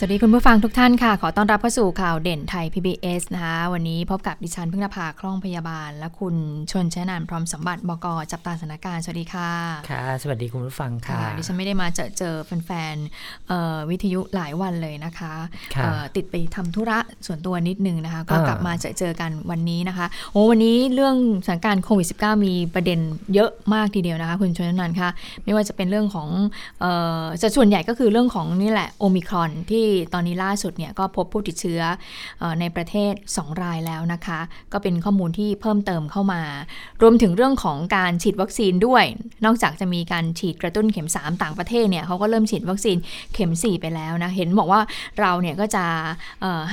สวัสดีคุณผู้ฟังทุกท่านค่ะ ขอต้อนรับเข้าสู่ข่าวเด่นไทย PBS นะคะวันนี้พบกับดิฉันพึ่งนภาคล่องพยาบาล และคุณชนชนานพร้อมสมบัติบกจับตาสถานการณ์ สวัสดีค่ะค่ะ สวัสดีคุณผู้ฟังค่ะ ดิฉันไม่ได้มาเจอเจอแฟนๆวิทยุหลายวันเลยนะคะค่ะติดไปทำธุระส่วนตัวนิดนึงนะคะ ก็อ่ากลับมาเจอเจอกันวันนี้นะคะโอ้วันนี้เรื่องสถานการณ์โควิด -19 มีประเด็นเยอะมากทีเดียวนะคะ คุณชนนันท์ค่ะ ไม่ว่าจะเป็นเรื่องของเอ่อจะส่วนใหญ่ก็คือเรื่องของนี่แหละโอมิครอนที่ตอนนี้ล่าสุดเนี่ยก็พบผู้ติดเชื้อในประเทศ 2 รายแล้วนะคะ ก็เป็นข้อมูลที่เพิ่มเติมเข้ามา รวมถึงเรื่องของการฉีดวัคซีนด้วย นอกจากจะมีการฉีดกระตุ้นเข็ม 3 ต่างประเทศเนี่ยเขาก็เริ่มฉีดวัคซีนเข็ม 4 ไปแล้วนะ เห็นบอกว่าเราเนี่ยก็จะ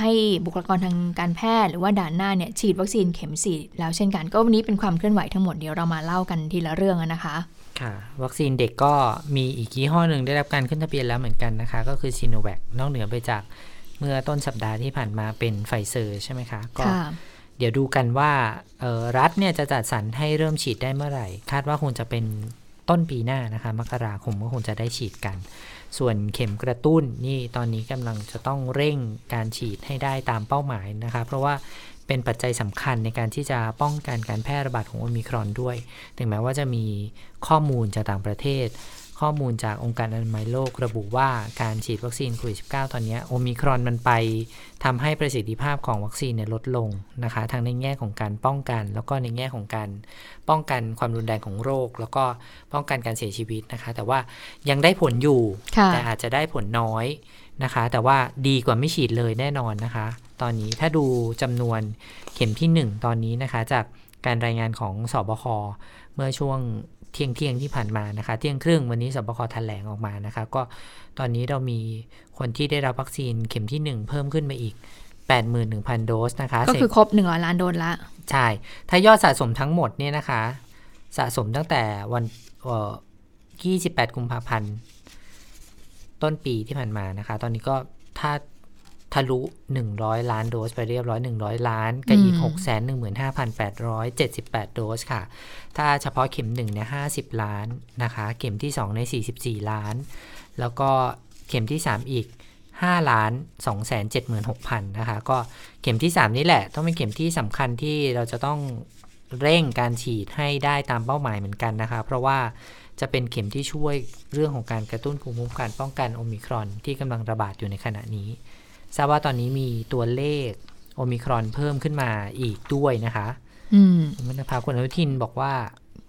ให้บุคลากรทางการแพทย์หรือว่าด่านหน้าเนี่ยฉีดวัคซีนเข็ม 4 แล้วเช่นกันก็วันนี้เป็นความเคลื่อนไหวทั้งหมดเดี๋ยวเรามาเล่ากันทีละเรื่องนะคะ ค่ะ วัคซีนเด็กก็มีอีกยี่ห้อหนึ่งได้รับการขึ้นทะเบียนแล้วเหมือนกันนะคะ ก็คือซีโนแวคนอกเหนือไปจากเมื่อต้นสัปดาห์ที่ผ่านมาเป็นไฟเซอร์ใช่ไหมคะก็ค่ะเดี๋ยวดูกันว่าเอ่อรัฐเนี่ยจะจัดสรรให้เริ่มฉีดได้เมื่อไหร่ คาดว่าคงจะเป็นต้นปีหน้านะคะมกราคมก็คงจะได้ฉีดกัน ส่วนเข็มกระตุ้นนี่ตอนนี้กำลังจะต้องเร่งการฉีดให้ได้ตามเป้าหมายนะคะ เพราะว่า เป็นปัจจัยสำคัญในการที่จะป้องกันการแพร่ระบาดของโอมิครอนด้วย ถึงแม้ว่าจะมีข้อมูลจากต่างประเทศ ข้อมูลจากองค์การอนามัยโลกระบุว่าการฉีดวัคซีนโควิด -19 ตอนนี้โอมิครอนมันไปทำให้ประสิทธิภาพของวัคซีนเนี่ยลดลงนะคะทั้งในแง่ของการป้องกัน แล้วก็ในแง่ของการป้องกันความรุนแรงของโรค แล้วก็ป้องกันการเสียชีวิตนะคะ แต่ว่ายังได้ผลอยู่ค่ะแต่อาจจะได้ผลน้อยนะคะ แต่ว่าดีกว่าไม่ฉีดเลยแน่นอนนะคะ ตอนนี้ถ้าดูจำนวนเข็มที่ 1 ตอนนี้นะคะ จากการรายงานของสบคเมื่อช่วงเที่ยงเที่ยงๆที่ผ่านมานะคะ เที่ยงครึ่งวันนี้สบคแถลงออกมานะคะ ก็ตอนนี้เรามีคนที่ได้รับวัคซีนเข็มที่ 1 เพิ่มขึ้นมาอีก 81,000 โดสนะคะ ก็คือครบ1 0 0ล้านโดสละ ใช่ ถ้ายอดสะสมทั้งหมดเนี่ยนะคะ สะสมตั้งแต่วันเอ่อ28 กุมภาพันธ์ ต้นปีที่ผ่านมานะคะ ตอนนี้ก็ถ้า ทะลุ 100 ล้านโดสไปเรียบร้อย 100 ล้านกับอีกอืม615,878 โดสค่ะ ถ้าเฉพาะเข็ม1เนี่ย50 ล้านนะคะ เข็มที่ 2 ใน 44 ล้าน แล้วก็เข็มที่ 3 อีก5ล้าน2 7 6 0 0 0นะคะ ก็เข็มที่ 3 นี่แหละ ต้องเป็นเข็มที่สำคัญที่เราจะต้องเร่งการฉีดให้ได้ตามเป้าหมายเหมือนกันนะคะ เพราะว่าจะเป็นเข็มที่ช่วยเรื่องของการกระตุ้นภูมิคุ้มกันป้องกันโอมิครอนที่กำลังระบาดอยู่ในขณะนี้ ทราบว่าตอนนี้มีตัวเลขโอมิครอนเพิ่มขึ้นมาอีกด้วยนะคะ อืมคุณมณภาคุณอนุทินบอกว่า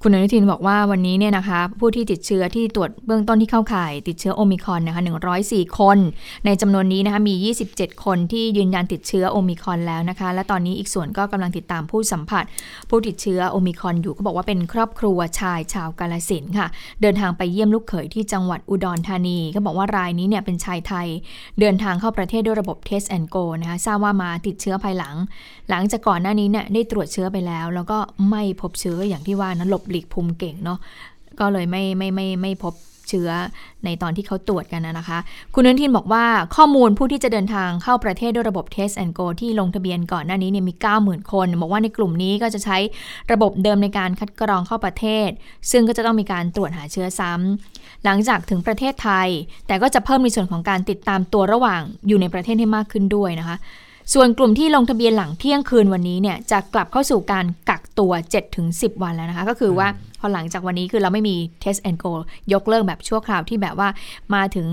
คุณอนุทินบอกว่าวันนี้เนี่ยนะคะผู้ที่ติดเชื้อที่ตรวจเบื้องต้นที่เข้าข่าย ติดเชื้อโอมิคอนนะคะ104 คน ในจำนวนนี้นะคะมี 27 คนที่ยืนยันติดเชื้อโอมิคอนแล้วนะคะ และตอนนี้อีกส่วนก็กำลังติดตามผู้สัมผัส ผู้ติดเชื้อโอมิคอนอยู่ก็บอกว่าเป็นครอบครัวชายชาวกาลสินค่ะ เดินทางไปเยี่ยมลูกเขยที่จังหวัดอุดรธานี ก็บอกว่ารายนี้เนี่ยเป็นชายไทย เดินทางเข้าประเทศด้วยระบบ Test and Go นะคะทราบว่ามาติดเชื้อภายหลัง หลังจากก่อนหน้านี้เนี่ยได้ตรวจเชื้อไปแล้ว แล้วก็ไม่พบเชื้ออย่างที่ว่านะหลบหลีกภูมิเก่งเนาะก็เลยไม่ไม่ไม่ไม่พบเชื้อในตอนที่เขาตรวจกันนะคะ คุณนุนทินบอกว่าข้อมูลผู้ที่จะเดินทางเข้าประเทศด้วยระบบ Test and Go ที่ลงทะเบียนก่อนหน้านี้เนี่ยมี 90,000 คน บอกว่าในกลุ่มนี้ก็จะใช้ระบบเดิมในการคัดกรองเข้าประเทศ ซึ่งก็จะต้องมีการตรวจหาเชื้อซ้ำหลังจากถึงประเทศไทย แต่ก็จะเพิ่มในส่วนของการติดตามตัวระหว่างอยู่ในประเทศให้มากขึ้นด้วยนะคะ ส่วนกลุ่มที่ลงทะเบียนหลังเที่ยงคืนวันนี้เนี่ยจะกลับเข้าสู่การกักตัว 7-10 วันแล้วนะคะ ก็คือว่าพอหลังจากวันนี้คือเราไม่มี test and go ยกเลิกแบบชั่วคราวที่แบบว่ามาถึง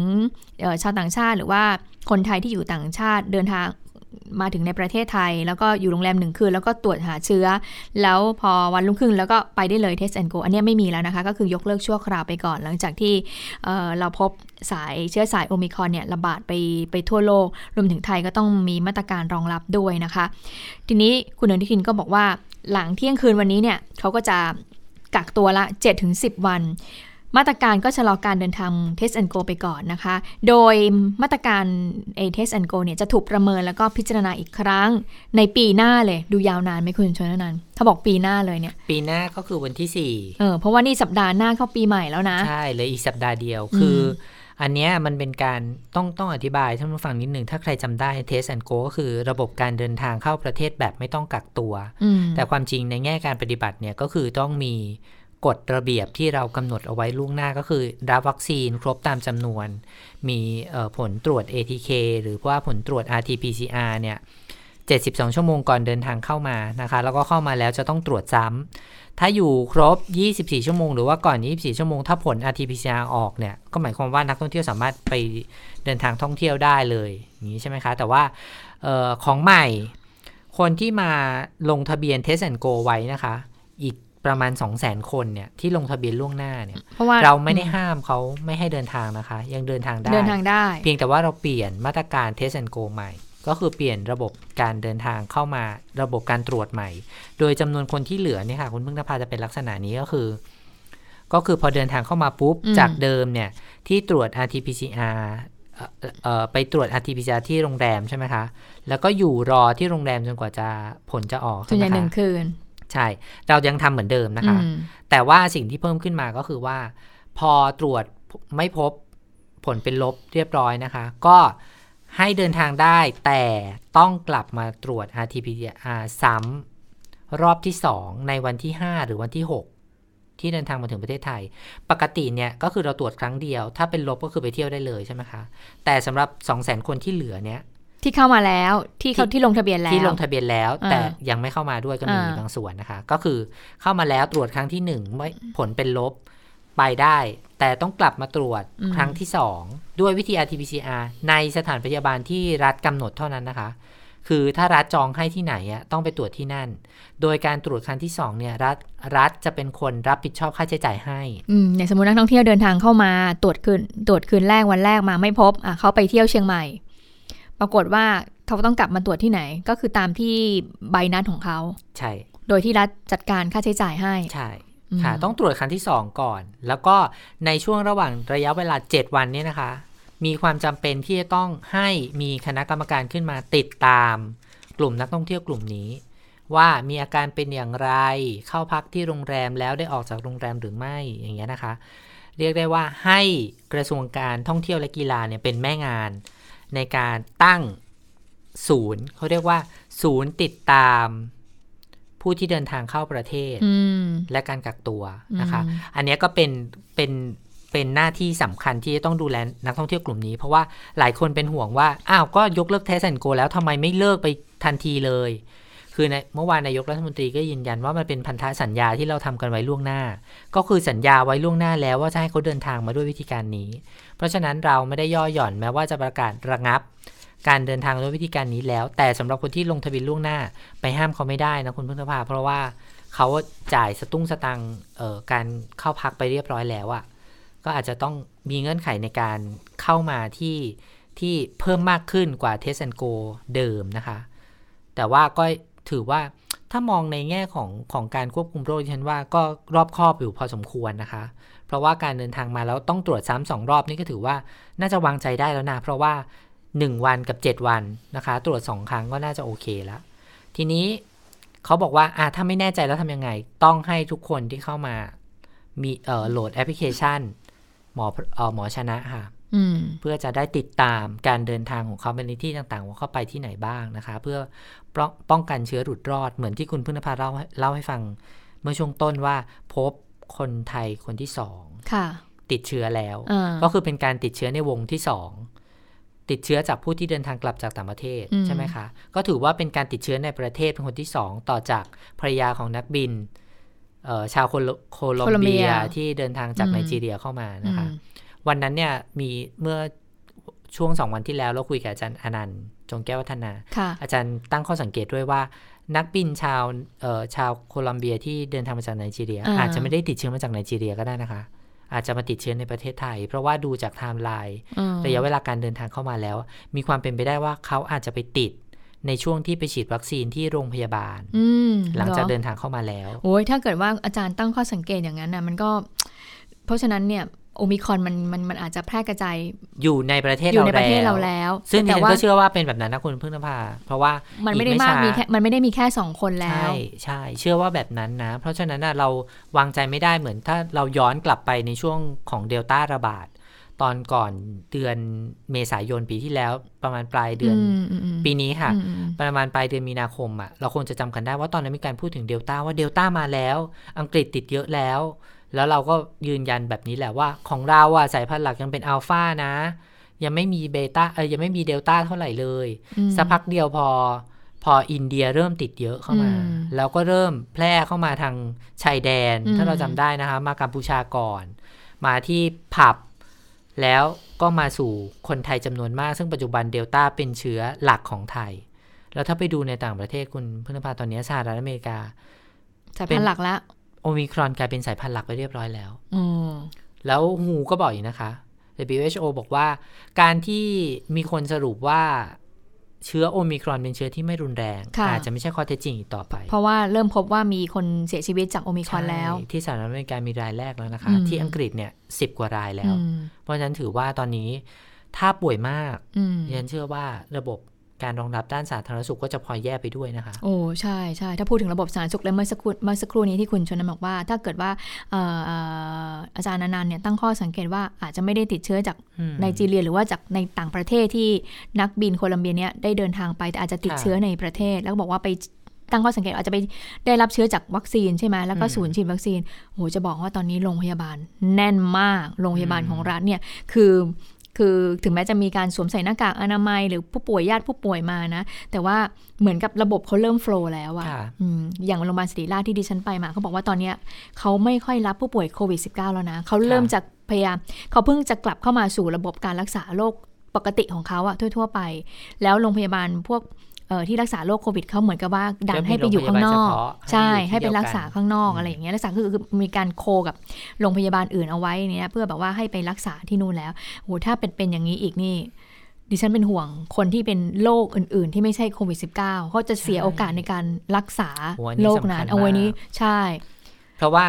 เอ่อชาวต่างชาติหรือว่าคนไทยที่อยู่ต่างชาติเดินทาง มาถึงในประเทศไทย แล้วก็อยู่โรงแรมหนึ่งคืน แล้วก็ตรวจหาเชื้อ แล้วพอวันรุ่งขึ้นแล้วก็ไปได้เลย test and go อันนี้ไม่มีแล้วนะคะ ก็คือยกเลิกชั่วคราวไปก่อน หลังจากที่เเราพบสายเชื้อสายโอมิครอนเนี่ยระบาดไปไปทั่วโลก รวมถึงไทยก็ต้องมีมาตรการรองรับด้วยนะคะ ทีนี้คุณอนุทินก็บอกว่าหลังเที่ยงคืนวันนี้เนี่ยเขาก็จะกักตัวละ 7-10 วัน มาตรการก็ชะลอการเดินทาง Test and Go ไปก่อนนะคะ โดยมาตรการ a Test and Go เนี่ยจะถูกประเมินแล้วก็พิจารณาอีกครั้ง ในปีหน้าเลยดูยาวนานไหมคุณชนนันท์ถ้าบอกปีหน้าเลยเนี่ย ปีหน้าก็คือวันที่เออเพราะว่านี่สัปดาห์หน้าเข้าปีใหม่แล้วนะ4ใช่เหลยอีกสัปดาห์เดียวคืออันเนี้ยมันเป็นการต้องต้องอธิบายท่านผู้ฟังนิดหนึ่ง ถ้าใครจำได้ Test and Go ก็คือระบบการเดินทางเข้าประเทศแบบไม่ต้องกักตัวอืมแต่ความจริงในแง่การปฏิบัติเนี่ยก็คือต้องมี กฎระเบียบที่เรากำหนดเอาไว้ล่วงหน้าก็คือ รับวัคซีนครบตามจำนวน มีผลตรวจ ATK หรือว่าผลตรวจ RT-PCR เนี่ย72 ชั่วโมงก่อนเดินทางเข้ามานะคะ แล้วก็เข้ามาแล้วจะต้องตรวจซ้ำ ถ้าอยู่ครบ 24 ชั่วโมง หรือว่าก่อน 24 ชั่วโมง ถ้าผล RT-PCR ออกเนี่ย ก็หมายความว่านักท่องเที่ยวสามารถไปเดินทางท่องเที่ยวได้เลย อย่างนี้ใช่ไหมคะ แต่ว่าออของใหม่ คนที่มาลงทะเบียน Test and Go ไว้นะคะ อีก ประมาณ 200,000 คนเนี่ยที่ลงทะเบียนล่วงหน้าเนี่ยเพราะว่าเราไม่ได้ห้ามเขาไม่ให้เดินทางนะคะ ยังเดินทางได้เดินทางได้ เพียงแต่ว่าเราเปลี่ยนมาตรการ Test and Go ใหม่ ก็คือเปลี่ยนระบบการเดินทางเข้ามาระบบการตรวจใหม่ โดยจำนวนคนที่เหลือเนี่ยค่ะคุณพึ่งนภาจะเป็นลักษณะนี้ก็คือ ก็คือพอเดินทางเข้ามาปุ๊บอืมจากเดิมเนี่ยที่ตรวจ RT-PCR เอ่อเอ่อไปตรวจ RT-PCR ที่โรงแรมใช่ไหมคะ แล้วก็อยู่รอที่โรงแรมจนกว่าจะผลจะออกส่วนใหญ่ช่ไมหนึ่งคะคืน ใช่ เรายังทำเหมือนเดิมนะคะอืมแต่ว่าสิ่งที่เพิ่มขึ้นมาก็คือว่า พอตรวจไม่พบผลเป็นลบเรียบร้อยนะคะ ก็ให้เดินทางได้แต่ต้องกลับมาตรวจ RT-PCR ซ้ำรอบที่ 2 ในวันที่ 5 หรือวันที่ 6 ที่เดินทางมาถึงประเทศไทย ปกติเนี่ยก็คือเราตรวจครั้งเดียว ถ้าเป็นลบก็คือไปเที่ยวได้เลยใช่ไหมคะ แต่สำหรับ 200,000 คนที่เหลือเนี่ย ที่เข้ามาแล้วที่เขาที่ที่ลงทะเบียนแล้วที่ลงทะเบียนแล้วอ่าแต่ยังไม่เข้ามาด้วยก็มีอ่าบางส่วนนะคะ ก็คือเข้ามาแล้วตรวจครั้งที่หนึ่งไม่ผลเป็นลบไปได้ แต่ต้องกลับมาตรวจครั้งที่สองด้วยวิธี RT-PCR ในสถานพยาบาลที่รัฐกำหนดเท่านั้นนะคะ คือถ้ารัฐจองให้ที่ไหนอะต้องไปตรวจที่นั่น โดยการตรวจครั้งที่สองเนี่ยรัฐรัฐจะเป็นคนรับผิดชอบค่าใช้จ่ายให้อืมอย่างสมมตินักท่องเที่ยวเดินทางเข้ามาตรวจคืนตรวจคืนแรกวันแรกมาไม่พบอะเขาไปเที่ยวเชียงใหม่ ปรากฏว่าเขาต้องกลับมาตรวจที่ไหน ก็คือตามที่ใบนัดของเขา ใช่ โดยที่รัฐจัดการค่าใช้จ่ายให้ ใช่อืมค่ะ ต้องตรวจครั้งที่2ก่อน แล้วก็ในช่วงระหว่างระยะเวลา7วันเนี้นะคะ มีความจำเป็นที่จะต้องให้มีคณะกรรมการขึ้นมาติดตามกลุ่มนักท่องเที่ยวกลุ่มนี้ ว่ามีอาการเป็นอย่างไร เข้าพักที่โรงแรมแล้วได้ออกจากโรงแรมหรือไม่ อย่างเงี้ยนะคะ เรียกได้ว่าให้กระทรวงการท่องเที่ยวและกีฬาเนี่ยเป็นแม่งาน ในการตั้งศูนย์เขาเรียกว่า ศูนย์ติดตามผู้ที่เดินทางเข้าประเทศอืมและการกักตัวนะคะอืมอันเนี้ยก็เป็นเป็นเป็นหน้าที่สำคัญที่จะต้องดูแลนักท่องเที่ยวกลุ่มนี้เพราะว่าหลายคนเป็นห่วงว่า อ้าว ก็ยกเลิก Test and Go แล้วทำไมไม่เลิกไปทันทีเลย คือในเมื่อวานนายกรัฐมนตรีก็ยืนยันว่ามันเป็นพันธสัญญาที่เราทำกันไว้ล่วงหน้า ก็คือสัญญาไว้ล่วงหน้าแล้วว่าจะให้เขาเดินทางมาด้วยวิธีการนี้ เพราะฉะนั้นเราไม่ได้ย่อหย่อนแม้ว่าจะประกาศระงับ การเดินทางด้วยวิธีการนี้แล้ว แต่สำหรับคนที่ลงทะเบียนล่วงหน้า ไปห้ามเขาไม่ได้นะคุณพึ่งนภาเพราะว่าเขาจ่ายสตุ้งสตังออการเข้าพักไปเรียบร้อยแล้วอะก็อาจจะต้องมีเงื่อนไขในการเข้ามาที่ที่เพิ่มมากขึ้นกว่าเทสแอนโกเดิมนะคะ แต่ว่าก็ ถือว่าถ้ามองในแง่ของของการควบคุมโรคฉันว่าก็รอบครอบอยู่พอสมควรนะคะ เพราะว่าการเดินทางมาแล้วต้องตรวจซ้ำสองรอบนี่ก็ถือว่าน่าจะวางใจได้แล้วนะเพราะว่า 1 วันกับ 7 วันนะคะ ตรวจ 2 ครั้งก็น่าจะโอเคแล้วทีนี้เขาบอกว่าอะถ้าไม่แน่ใจแล้วทำยังไง ต้องให้ทุกคนที่เข้ามามีเอ่อโหลดแอปพลิเคชันหมอเอ่อหมอชนะค่ะ เพื่อจะได้ติดตามการเดินทางของเขาไปในที่ต่างๆ ว่าเขาไปที่ไหนบ้างนะคะ เพื่อป้องป้องกันเชื้อหลุดรอด เหมือนที่คุณพึ่งนภาเล่าให้เล่าให้ฟัง เมื่อช่วงต้นว่าพบคนไทยคนที่สองค่ะติดเชื้อแล้วอ่าก็คือเป็นการติดเชื้อในวงที่สองติดเชื้อจากผู้ที่เดินทางกลับจากต่างประเทศอืมใช่ไหมคะ ก็ถือว่าเป็นการติดเชื้อในประเทศเป็นคนที่สองต่อจากภรรยาของนักบินเอ่อชาวโคโลโคลอมเบียที่เดินทางจากไนจีเรียเข้ามาอืนะคะม วันนั้นเนี่ยมีเมื่อช่วงสองวันที่แล้วเราคุยกับอาจารย์อนันต์จงแก้ววัฒนาค่ะอาจารย์ตั้งข้อสังเกตด้วยว่า นักบินชาวเอ่อชาวโคลอมเบียที่เดินทางมาจากไนจีเรียอ่าอาจจะไม่ได้ติดเชื้อมาจากไนจีเรียก็ได้นะคะ อาจจะมาติดเชื้อในประเทศไทย เพราะว่าดูจากไทม์ไลน์อืมระยะเวลาการเดินทางเข้ามาแล้ว มีความเป็นไปได้ว่าเขาอาจจะไปติดในช่วงที่ไปฉีดวัคซีนที่โรงพยาบาลอืมหลังจากรอเดินทางเข้ามาแล้วโอ้ยถ้าเกิดว่าอาจารย์ตั้งข้อสังเกตอย่างนั้นนะมันก็ เพราะฉะนั้นเนี่ย โอมิครอนมันมันมันอาจจะแพร่กระจายอยู่ในประเทศอยู่เราในประเทศแล้เราวแล้ว ซึ่งดิแต่ฉันว่าก็เชื่อว่าเป็นแบบนั้นนะคุณพึ่งนภาเพราะว่ามันไม่ได้อีมากช้มีแค่มันไม่ได้มีแค่สองคนแล้ว ใช่ใช่เชื่อว่าแบบนั้นนะ เพราะฉะนั้นนะเราวางใจไม่ได้เหมือนถ้าเราย้อนกลับไปในช่วงของเดลต้าระบาดตอนก่อนเดือนเมษายนปีที่แล้วประมาณปลายเดือนมอืมอืมปีนี้ค่ะอืมอืมประมาณปลายเดือนมีนาคมอะ่ะเราคงจะจำกันได้ว่าตอนนั้นมีการพูดถึงเดลต้าว่าเดลต้ามาแล้ว อังกฤษติดเยอะแล้ว แล้วเราก็ยืนยันแบบนี้แหละว่า ของเราอะ่ะสายพันธุ์หลักยังเป็นอัลฟานะ ยังไม่มีเบต้าเออยังไม่มีเดลต้าเท่าไหร่เลยอืมสักพักเดียวพอพออินเดียเริ่มติดเยอะเข้ามาอืมแล้วก็เริ่มแพร่เข้ามาทางชายแดนอืมถ้าเราจำได้นะคะ มากัมพูชาก่อน มาที่ผับ แล้วก็มาสู่คนไทยจำนวนมาก ซึ่งปัจจุบันเดลต้าเป็นเชื้อหลักของไทย แล้วถ้าไปดูในต่างประเทศคุณเพื่อนพาตอนนี้สหรัฐอเมริกาสายเป็พันนธุ์หลักละ โอมิครอนกลายเป็นสายพันธุ์หลักไปเรียบร้อยแล้ว อืมแล้วฮูก็บอกอีกนะคะ WHO บอกว่า การที่มีคนสรุปว่าเชื้อโอมิครอนเป็นเชื้อที่ไม่รุนแรงค่ะอาจจะไม่ใช่ข้อเท็จจริงอีกต่อไป เพราะว่าเริ่มพบว่ามีคนเสียชีวิตจากโอมิครอนแล้วใช่ที่สหรัฐอเมริกามีรายแรกแล้วนะคะอืมที่อังกฤษเนี่ยสิบกว่ารายแล้วอืมเพราะฉะนั้นถือว่าตอนนี้ถ้าป่วยมากอืมดิฉันเชื่อว่าระบบ การรองรับด้านสาธารณสุขก็จะพลอยแย่ไปด้วยนะคะ โอ้ใช่ใช่ถ้าพูดถึงระบบสาธารณสุขแล้วเมื่อสักครู่เมื่อสักครู่นี้ที่คุณชนนบอกว่า ถ้าเกิดว่าเอ่อเอ่ออาจารย์นันต์เนี่ยตั้งข้อสังเกตว่าอาจจะไม่ได้ติดเชื้อจากอืมไนจีเรีย หรือว่าจากในต่างประเทศที่นักบินโคลัมเบียเนี่ยได้เดินทางไปแต่อาจจะติดค่ะเชื้อในประเทศ แล้วก็บอกว่าไปตั้งข้อสังเกตอาจจะไปได้รับเชื้อจากวัคซีนใช่ไหมแล้วก็อืมศูนย์ฉีดวัคซีนโหจะบอกว่าตอนนี้โรงพยาบาลแน่นมากโรงพยาบาลอืมของรัฐเนี่ยคือ คือถึงแม้จะมีการสวมใส่หน้ากากอนามัย หรือผู้ป่วยญาติผู้ป่วยมานะ แต่ว่าเหมือนกับระบบเขาเริ่มโฟล์แล้วอะค่ะอืมอย่างโรงพยาบาลศิริราชที่ดิฉันไปมาเขาบอกว่าตอนเนี้ยเขาไม่ค่อยรับผู้ป่วยโควิด -19 แล้วนะเขาเริ่มจะพยายามเขาเพิ่งจะกลับเข้ามาสู่ระบบการรักษาโรคปกติของเขาอะทั่ว ๆ ไป แล้วโรงพยาบาลพวกเอ่อ ที่รักษาโรคโควิดเขาเหมือนกับว่าดันให้ไปอยู่ข้างนอกโรงพยาบาลเฉพาะใช่ให้ให้อยู่ที่ไปรักษาเดียวกันข้างนอกอืมอะไรอย่างเงี้ยรักษาคือคือมีการโคกับโรงพยาบาลอื่นเอาไว้เนี่ยเพื่อแบบว่าให้ไปรักษาที่นู่นแล้วโหถ้าเป็นเป็นอย่างนี้อีกนี่ดิฉันเป็นห่วงคนที่เป็นโรคอื่น ๆ ที่ไม่ใช่โควิด -19 เขาจะเสียโอกาสในการรักษาโหอันนี้โรคนั้นสำคัญเอาไว้นี้มากใช่ เพราะว่า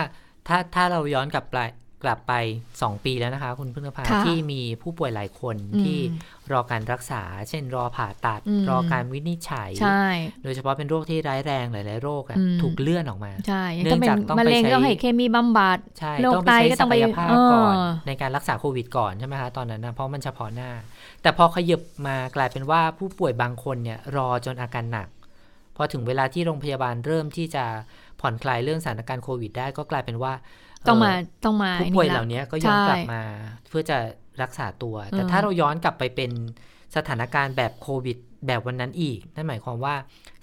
ถ้าถ้าเราย้อนกลับไป กลับไป 2 ปีแล้วนะคะ คุณพึ่งนภาค่ะที่มีผู้ป่วยหลายคนอืมที่รอการรักษา เช่น รอผ่าตัดอืมรอการวินิจฉัยใช่โดยเฉพาะเป็นโรคที่ร้ายแรงหลาย ๆ โรคอะอืมถูกเลื่อนออกมาใช่ยังเนื่ต้อองงเป็นจากต้องไปมะเร็งใช้ก็ต้องให้เคมีบำบัดใช่โรคต้องไปใช้ไตก็ต้ศัองกไปยภาพก่อนเออในการรักษาโควิดก่อนใช่ไหมคะตอนนั้นนะเพราะมันเฉพาะหน้า แต่พอขยับมากลายเป็นว่าผู้ป่วยบางคนเนี่ยรอจนอาการหนักพอถึงเวลาที่โรงพยาบาลเริ่มที่จะผ่อนคลายเรื่องสถานการณ์โควิดได้ก็กลายเป็นว่า ต้องมาเต้องมาผู้ป่วยไอ้เหละล่านี้ก็ย้อนกลับใช่มา เพื่อจะรักษาตัว แต่เออถ้าเราย้อนกลับไปเป็นสถานการณ์แบบโควิด แบบวันนั้นอีก นั่นหมายความว่า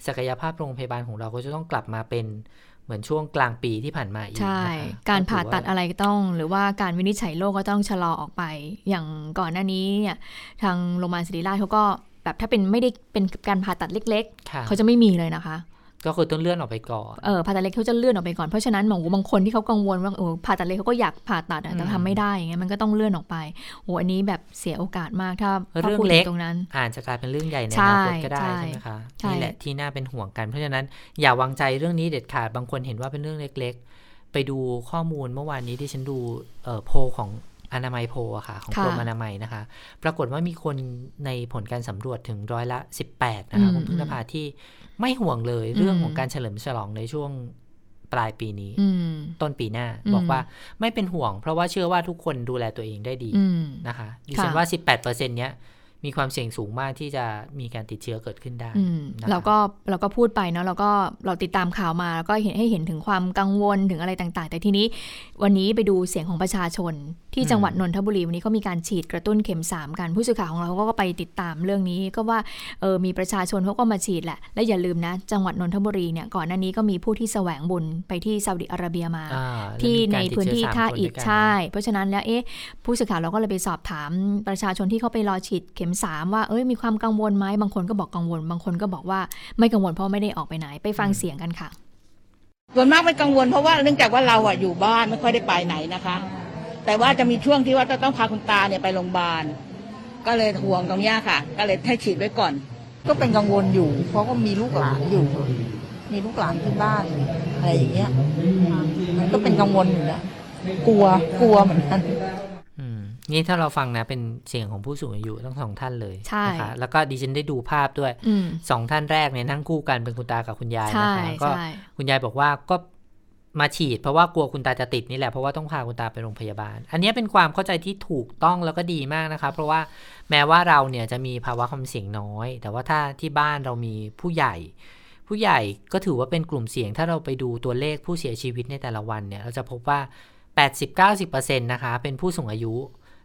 ศักยภาพโรงพยาบาลของเราก็จะต้องกลับมาเป็นเหมือนช่วงกลางปีที่ผ่านมาอีกใช่นะคะการถือผ่าตัดว่อะไรก็ต้อง หรือว่าการวินิจฉัยโรคก็ต้องชะลอออกไป อย่างก่อนหน้านี้เนี่ยทางโรงพยาบาลศิริราชเขาก็แบบถ้าเป็นไม่ได้เป็นการผ่าตัดเล็กค่ะๆเขาจะไม่มีเลยนะคะ ก็คือต้องเลื่อนออกไปก่อนเออผ่าตัดเล็กเขาจะเลื่อนออกไปก่อน เพราะฉะนั้นหมอบางคนที่เขากังวลว่าเออผ่าตัดเล็กเขาก็อยากผ่าตัดอะแต่อืมทำไม่ได้อย่างเงี้ยมันก็ต้องเลื่อนออกไปโหอันนี้แบบเสียโอกาสมากถ้าถ้าเรื่องพูดเล็ถึกงตรงนั้นอาจจะกลายเป็นเรื่องใหญ่ในใช่อนาคตก็ได้ใช่ใช่ไหมคะใช่นี่แหละที่น่าเป็นห่วงกันเพราะฉะนั้นอย่าวางใจเรื่องนี้เด็ดขาดบางคนเห็นว่าเป็นเรื่องเล็ก ๆ ไปดูข้อมูลเมื่อวานนี้ที่ฉันดูเอ่อโพลของอนามัยโพลอะค่ะ ของค่ะกรมอนามัยนะคะ ปรากฏว่ามีคนในผลการสำรวจถึงร้อยละ 18 นะคะอืมคุณพึ่งนภาที่ ไม่ห่วงเลยเรื่องอืมของการเฉลิมฉลองในช่วงปลายปีนี้อืมต้นปีหน้าอืมบอกว่าไม่เป็นห่วง เพราะว่าเชื่อว่าทุกคนดูแลตัวเองได้ดีอืมนะคะดิฉันค่ะว่า 18%เนี้ย มีความเสี่ยงสูงมากที่จะมีการติดเชื้อเกิดขึ้นได้อืมนะคะเราก็เราก็พูดไปเนาะเราก็เราติดตามข่าวมาแล้วก็เห็นให้เห็นถึงความกังวลถึงอะไรต่าง ๆ แต่ทีนี้วันนี้ไปดูเสียงของประชาชน ที่จังหวัดนนทบุรีวันนี้เขามีการฉีดกระตุ้นเข็ม3กันผู้สื่อข่าวของเราก็ไปติดตามเรื่องนี้ก็ว่าเออมีประชาชนเขาก็มาฉีดแหละ และอย่าลืมนะ จังหวัดนนทบุรีเนี่ยก่อนหน้านี้ก็มีผู้ที่แสวงบุญไปที่ซาอุดิอาระเบียมาอ่าที่แล้วมีในการติดพื้นเชื้ที่สมท่าคนอิฐด้วยกันใช่นะเพราะฉะนั้นแล้วเอ๊ะผู้สื่อข่าวเราก็เลยไปสอบถามประชาชนที่เขาไปรอฉีดเข็มสามว่า เอ้ยมีความกังวลไหมบางคนก็บอกกังวล บางคนก็บอกว่าไม่กังวลเพราะไม่ได้ออกไปไหนไปฟังเสียงกันค่ะ ส่วนมากไม่กังวลเพราะว่าเนื่องจากว่าเราอะอยู่บ้านไม่ค่อยได้ไปไหนนะคะ แต่ว่าจะมีช่วงที่ว่าจะต้องพาคุณตาเนี่ยไปโรงพยาบาลก็เลยห่วงตรงเนี้ยค่ะ ก็เลยให้ฉีดไว้ก่อน ก็เป็นกังวลอยู่ เพราะก็มีลูกหลานอยู่ มีลูกหลานที่บ้านอะไรอย่างเงี้ยมันก็เป็นกังวลอยู่นะกลัวกลัวเหมือนกันอืม นี่ถ้าเราฟังนะเป็นเสียงของผู้สูงอายุทั้งสองท่านเลยใช่นะคะแล้วก็ดิฉันได้ดูภาพด้วยอืมสองท่านแรกเนี่ยนั่งคู่กันเป็นคุณตากับคุณยายใช่นะคะก็ใช่คุณยายบอกว่าก็มาฉีดเพราะว่ากลัวคุณตาจะติดนี่แหละเพราะว่าต้องพาคุณตาไปโรงพยาบาล อันนี้เป็นความเข้าใจที่ถูกต้องแล้วก็ดีมากนะคะ เพราะว่าแม้ว่าเราเนี่ยจะมีภาวะความเสี่ยงน้อย แต่ว่าถ้าที่บ้านเรามีผู้ใหญ่ ผู้ใหญ่ก็ถือว่าเป็นกลุ่มเสี่ยง ถ้าเราไปดูตัวเลขผู้เสียชีวิตในแต่ละวันเนี่ย เราจะพบว่า 80-90%นะคะเป็นผู้สูงอายุ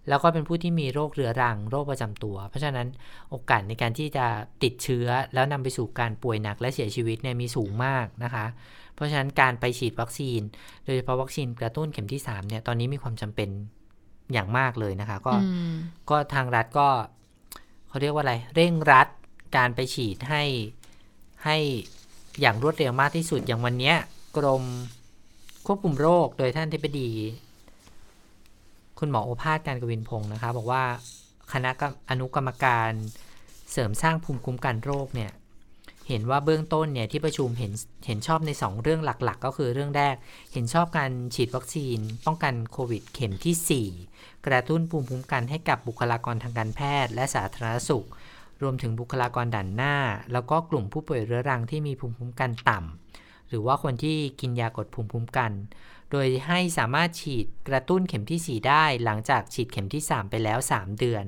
แล้วก็เป็นผู้ที่มีโรคเรื้อรังโรคประจำตัว เพราะฉะนั้นโอกาสในการที่จะติดเชื้อแล้วนำไปสู่การป่วยหนักและเสียชีวิตเนี่ยมีสูงมากนะคะ เพราะฉะนั้นการไปฉีดวัคซีน โดยเฉพาะวัคซีนกระตุ้นเข็มที่3เนี่ยตอนนี้มีความจำเป็นอย่างมากเลยนะคะ ก็อืมก็ทางรัฐก็เขาเรียกว่าอะไร เร่งรัดการไปฉีดให้ให้อย่างรวดเร็วมากที่สุดอย่างวันเนี้ยกรมควบคุมโรคโดยท่านทิบดี คุณหมอโอภาสการกวินพงศ์นะคะ บอกว่าคณะอนุกรรมการเสริมสร้างภูมิคุ้มกันโรคเนี่ยเห็นว่าเบื้องต้นเนี่ยที่ประชุมเห็นเห็นชอบใน 2 เรื่องหลักๆ ก็คือเรื่องแรก เห็นชอบการฉีดวัคซีน ป้องกันโควิดเข็มทีสี่4 กระตุ้นภูมิคุ้มกันให้กับบุคลากรทางการแพทย์ และสาธารณสุข รวมถึงบุคลากรด่านหน้า แล้วก็กลุ่มผู้ป่วยเรื้อรังที่มีภูมิคุ้มกันต่ำหรือว่าคนที่กินยากดภูมิคุ้มกัน โดยให้สามารถฉีดกระตุ้นเข็มทีสี่ 4 ได้หลังจากฉีดเข็มที่ 3 ไปแล้ว 3 เดือน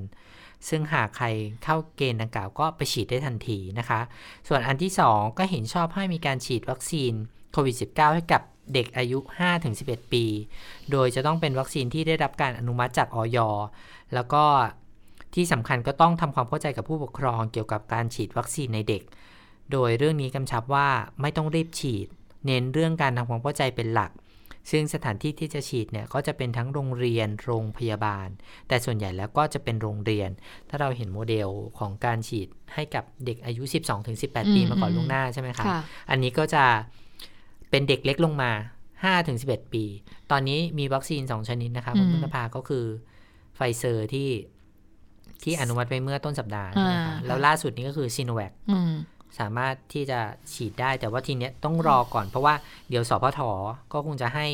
ซึ่งหากใครเข้าเกณฑ์ดังกล่าวก็ไปฉีดได้ทันทีนะคะ ส่วนอันที่ 2 ก็เห็นชอบให้มีการฉีดวัคซีนโควิด -19 ให้กับเด็กอายุ 5-11 ปี โดยจะต้องเป็นวัคซีนที่ได้รับการอนุมัติจากออยแล้วก็ที่สำคัญก็ต้องทำความเข้าใจกับผู้ปกครองเกี่ยวกับการฉีดวัคซีนในเด็ก โดยเรื่องนี้กำชับว่าไม่ต้องรีบฉีด เน้นเรื่องการทำความเข้าใจเป็นหลัก ซึ่งสถานที่ที่จะฉีดเนี่ยก็จะเป็นทั้งโรงเรียนโรงพยาบาล แต่ส่วนใหญ่แล้วก็จะเป็นโรงเรียน ถ้าเราเห็นโมเดลของการฉีดให้กับเด็กอายุ 12-18 ปีอืมมาก่อนอืมล่วงหน้าใช่ไหมคะค่ะอันนี้ก็จะเป็นเด็กเล็กลงมา5-11 ปี ตอนนี้มีวัคซีน 2 ชนิดนะคะอืคุณพุทธภาค็คือไฟเซอร์ที่ที่อนุมัติไปเมื่อต้นสัปดาห์ใช่ไหมอ่าคะค่ะแล้วล่าสุดนี้ก็คือซีโนแวคอืม สามารถที่จะฉีดได้ แต่ว่าทีเนี้ยต้องรอก่อน เพราะว่าเดี๋ยวสพทก็คงจะให้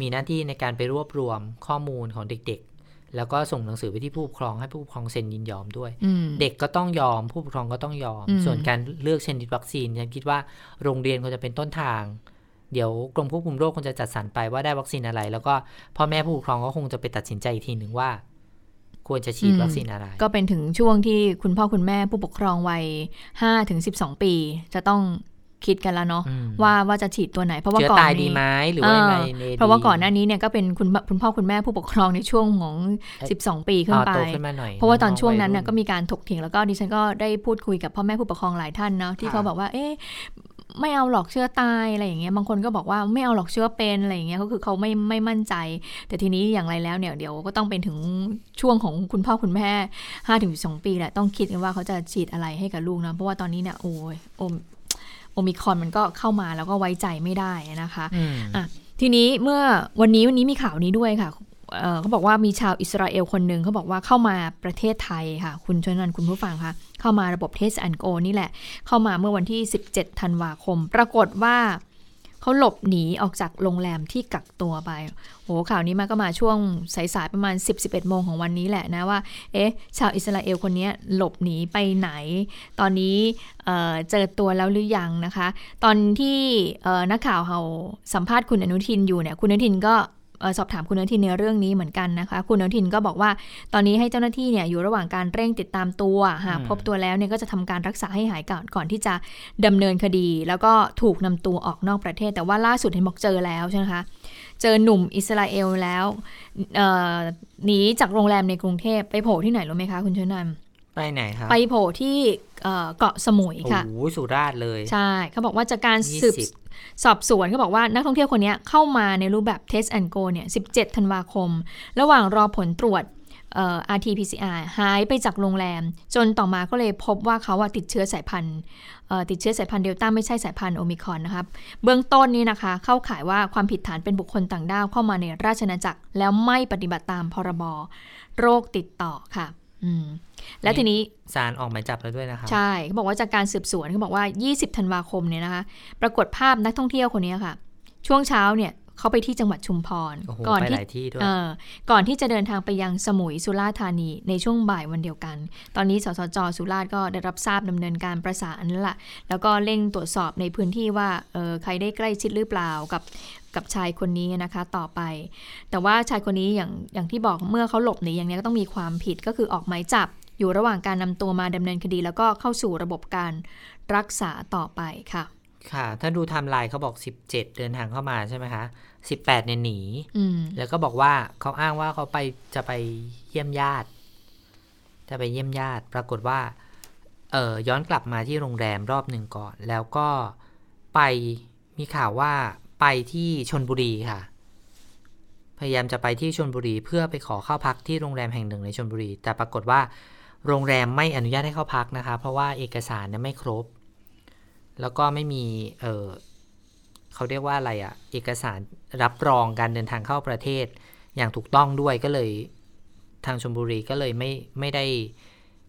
มีหน้าที่ในการไปรวบรวมข้อมูลของเด็กๆ แล้วก็ส่งหนังสือไปที่ผู้ปกครองให้ผู้ปกครองเซ็นยินยอมด้วยอืมเด็กก็ต้องยอมผู้ปกครองก็ต้องยอมอืมส่วนการเลือกชนิดวัคซีนฉันคิดว่าโรงเรียนควรจะเป็นต้นทาง เดี๋ยวกรมควบคุมโรคควรจะจัดสรรไปว่าได้วัคซีนอะไร แล้วก็พ่อแม่ผู้ปกครองก็คงจะไปตัดสินใจอีกทีหนึ่งว่า ควรจะฉีดวัคซีนอะไร ก็เป็นถึงช่วงที่คุณพ่อคุณแม่ผู้ปกครองวัย5ถึง12ปี จะต้องคิดกันแล้วเนาะอืมว่าว่าจะฉีดตัวไหน เพราะว่าเชื้อก่อนตายดีนี้ไหมหรือว่ายังไงเออในเพราะว่าก่อนหน้านี้เนี่ยก็เป็นคุณคุณพ่อคุณแม่ผู้ปกครองในช่วงของเอ่อ12 ปีขึ้นไปอ่าโตขึ้นมาหน่อยเพราะว่าตอนองๆช่วงนั้นน่ะยก็รุ่มีการถกเถียงแล้วก็ดิฉันก็ได้พูดคุยกับพ่อแม่ผู้ปกครองหลายท่านเนาะที่ค่ะเขาบอกว่าเอ๊ะ ไม่เอาหรอกเชื้อตายอะไรอย่างเงี้ยบางคนก็บอกว่าไม่เอาหรอกเชื้อเป็นอะไรอย่างเงี้ยก็คือเขาไม่ไม่มั่นใจ แต่ทีนี้อย่างไรแล้วเนี่ยเดี๋ยวก็ต้องเป็นถึงช่วงของคุณพ่อคุณแม่5ถึง12ปีแหละต้องคิดกันว่าเขาจะฉีดอะไรให้กับลูกนะเพราะว่าตอนนี้เนี่ยโอ้ยโอมโอมิครอนมันก็เข้ามาแล้วก็ไว้ใจไม่ได้นะคะอืมอะทีนี้เมื่อวันนี้วันนี้มีข่าวนี้ด้วยค่ะ เขาบอกว่ามีชาวอิสราเอลคนหนึ่งเขาบอกว่าเข้ามาประเทศไทยค่ะ คุณชนันคุณผู้ฟังคะเข้ามาระบบ Test and Go นี่แหละ เข้ามาเมื่อวันที่ 17 ธันวาคม ปรากฏว่าเขาหลบหนีออกจากโรงแรมที่กักตัวไปโหข่าวนี้มาก็มาช่วงสายๆประมาณ 10-11โมงของวันนี้แหละนะว่า เอ๊ะ ชาวอิสราเอลคนนี้หลบหนีไปไหน ตอนนี้เเจอตัวแล้วหรือยังนะคะ ตอนที่นักข่าวเราสัมภาษณ์คุณอนุทินอยู่เนี่ย คุณอนุทินก็ สอบถามคุณอนุทินในเรื่องนี้เหมือนกันนะคะ คุณอนุทินก็บอกว่าตอนนี้ให้เจ้าหน้าที่เนี่ยอยู่ระหว่างการเร่งติดตามตัวหากอืมพบตัวแล้วเนี่ยก็จะทำการรักษาให้หายก่อนก่อนที่จะดำเนินคดี แล้วก็ถูกนำตัวออกนอกประเทศ แต่ว่าล่าสุดเห็นบอกเจอแล้วใช่ไหมคะเจอหนุ่มอิสราเอลแล้วเอ่อหนีจากโรงแรมในกรุงเทพไปโผล่ที่ไหนรู้ไหมคะคุณชนัน ไปไหนครับ ไปโผล่ที่เอ่อเกาะสมุยโอ้ค่ะโหสุราษฎร์เลย ใช่ เขาบอกว่าจากการยี่สืบสิบสอบสวนเขาบอกว่านักท่องเที่ยวคนนี้เข้ามาในรูปแบบ Test and Go เนี่ย 17 ธันวาคม ระหว่างรอผลตรวจเอ่อ RT-PCR หายไปจากโรงแรม จนต่อมาก็เลยพบว่าเขาอะติดเชื้อสายพันธุ์เอ่อติดเชื้อสายพันธุ์เดลต้าไม่ใช่สายพันธุ์โอมิครอนนะครับเบื้องต้นนี่นะคะ เข้าข่ายว่าความผิดฐานเป็นบุคคลต่างด้าวเข้ามาในราชอาณาจักร แล้วไม่ปฏิบัติตามพรบโรคติดต่อค่ะอืม และทีนี้ศาลออกหมายจับแล้วด้วยนะครับใช่เขาบอกว่าจากการสืบสวนเขาบอกว่า 20 ธันวาคมเนี่ยนะคะ ปรากฏภาพนักท่องเที่ยวคนนี้ค่ะ ช่วงเช้าเนี่ยเขาไปที่จังหวัดชุมพรโอ้โหก่อนไปที่หลายที่ด้วยเออก่อนที่จะเดินทางไปยังสมุยสุราษฎร์ธานีในช่วงบ่ายวันเดียวกัน ตอนนี้สสจสุราษฎร์ก็ได้รับทราบดำเนินการประสานแล้วล่ะแล้วก็เร่งตรวจสอบในพื้นที่ว่าเออใครได้ใกล้ชิดหรือเปล่ากับกับชายคนนี้นะคะต่อไป แต่ว่าชายคนนี้อย่างอย่างที่บอกเมื่อเขาหลบหนีอย่างนี้ก็ต้องมีความผิดก็คือออกหมายจับ อยู่ระหว่างการนำตัวมาดำเนินคดี แล้วก็เข้าสู่ระบบการรักษาต่อไปค่ะ ค่ะ ถ้าดูไทม์ไลน์เขาบอก 17 เดินทางเข้ามาใช่ไหมคะ18เนี่ยหนีอืมแล้วก็บอกว่าเขาอ้างว่าเขาไปจะไปเยี่ยมญาติ จะไปเยี่ยมญาติ ปรากฏว่าเออย้อนกลับมาที่โรงแรมรอบหนึ่งก่อน แล้วก็ไปมีข่าวว่าไปที่ชลบุรีค่ะ พยายามจะไปที่ชลบุรีเพื่อไปขอเข้าพักที่โรงแรมแห่งหนึ่งในชลบุรี แต่ปรากฏว่า โรงแรมไม่อนุญาตให้เข้าพักนะคะ เพราะว่าเอกสารเนี่ยไม่ครบ แล้วก็ไม่มีเออเขาเรียกว่าอะไรอะ่ะ เอกสารรับรองการเดินทางเข้าประเทศ อย่างถูกต้องด้วยก็เลยทางชลบุรีก็เลยไม่ไม่ได้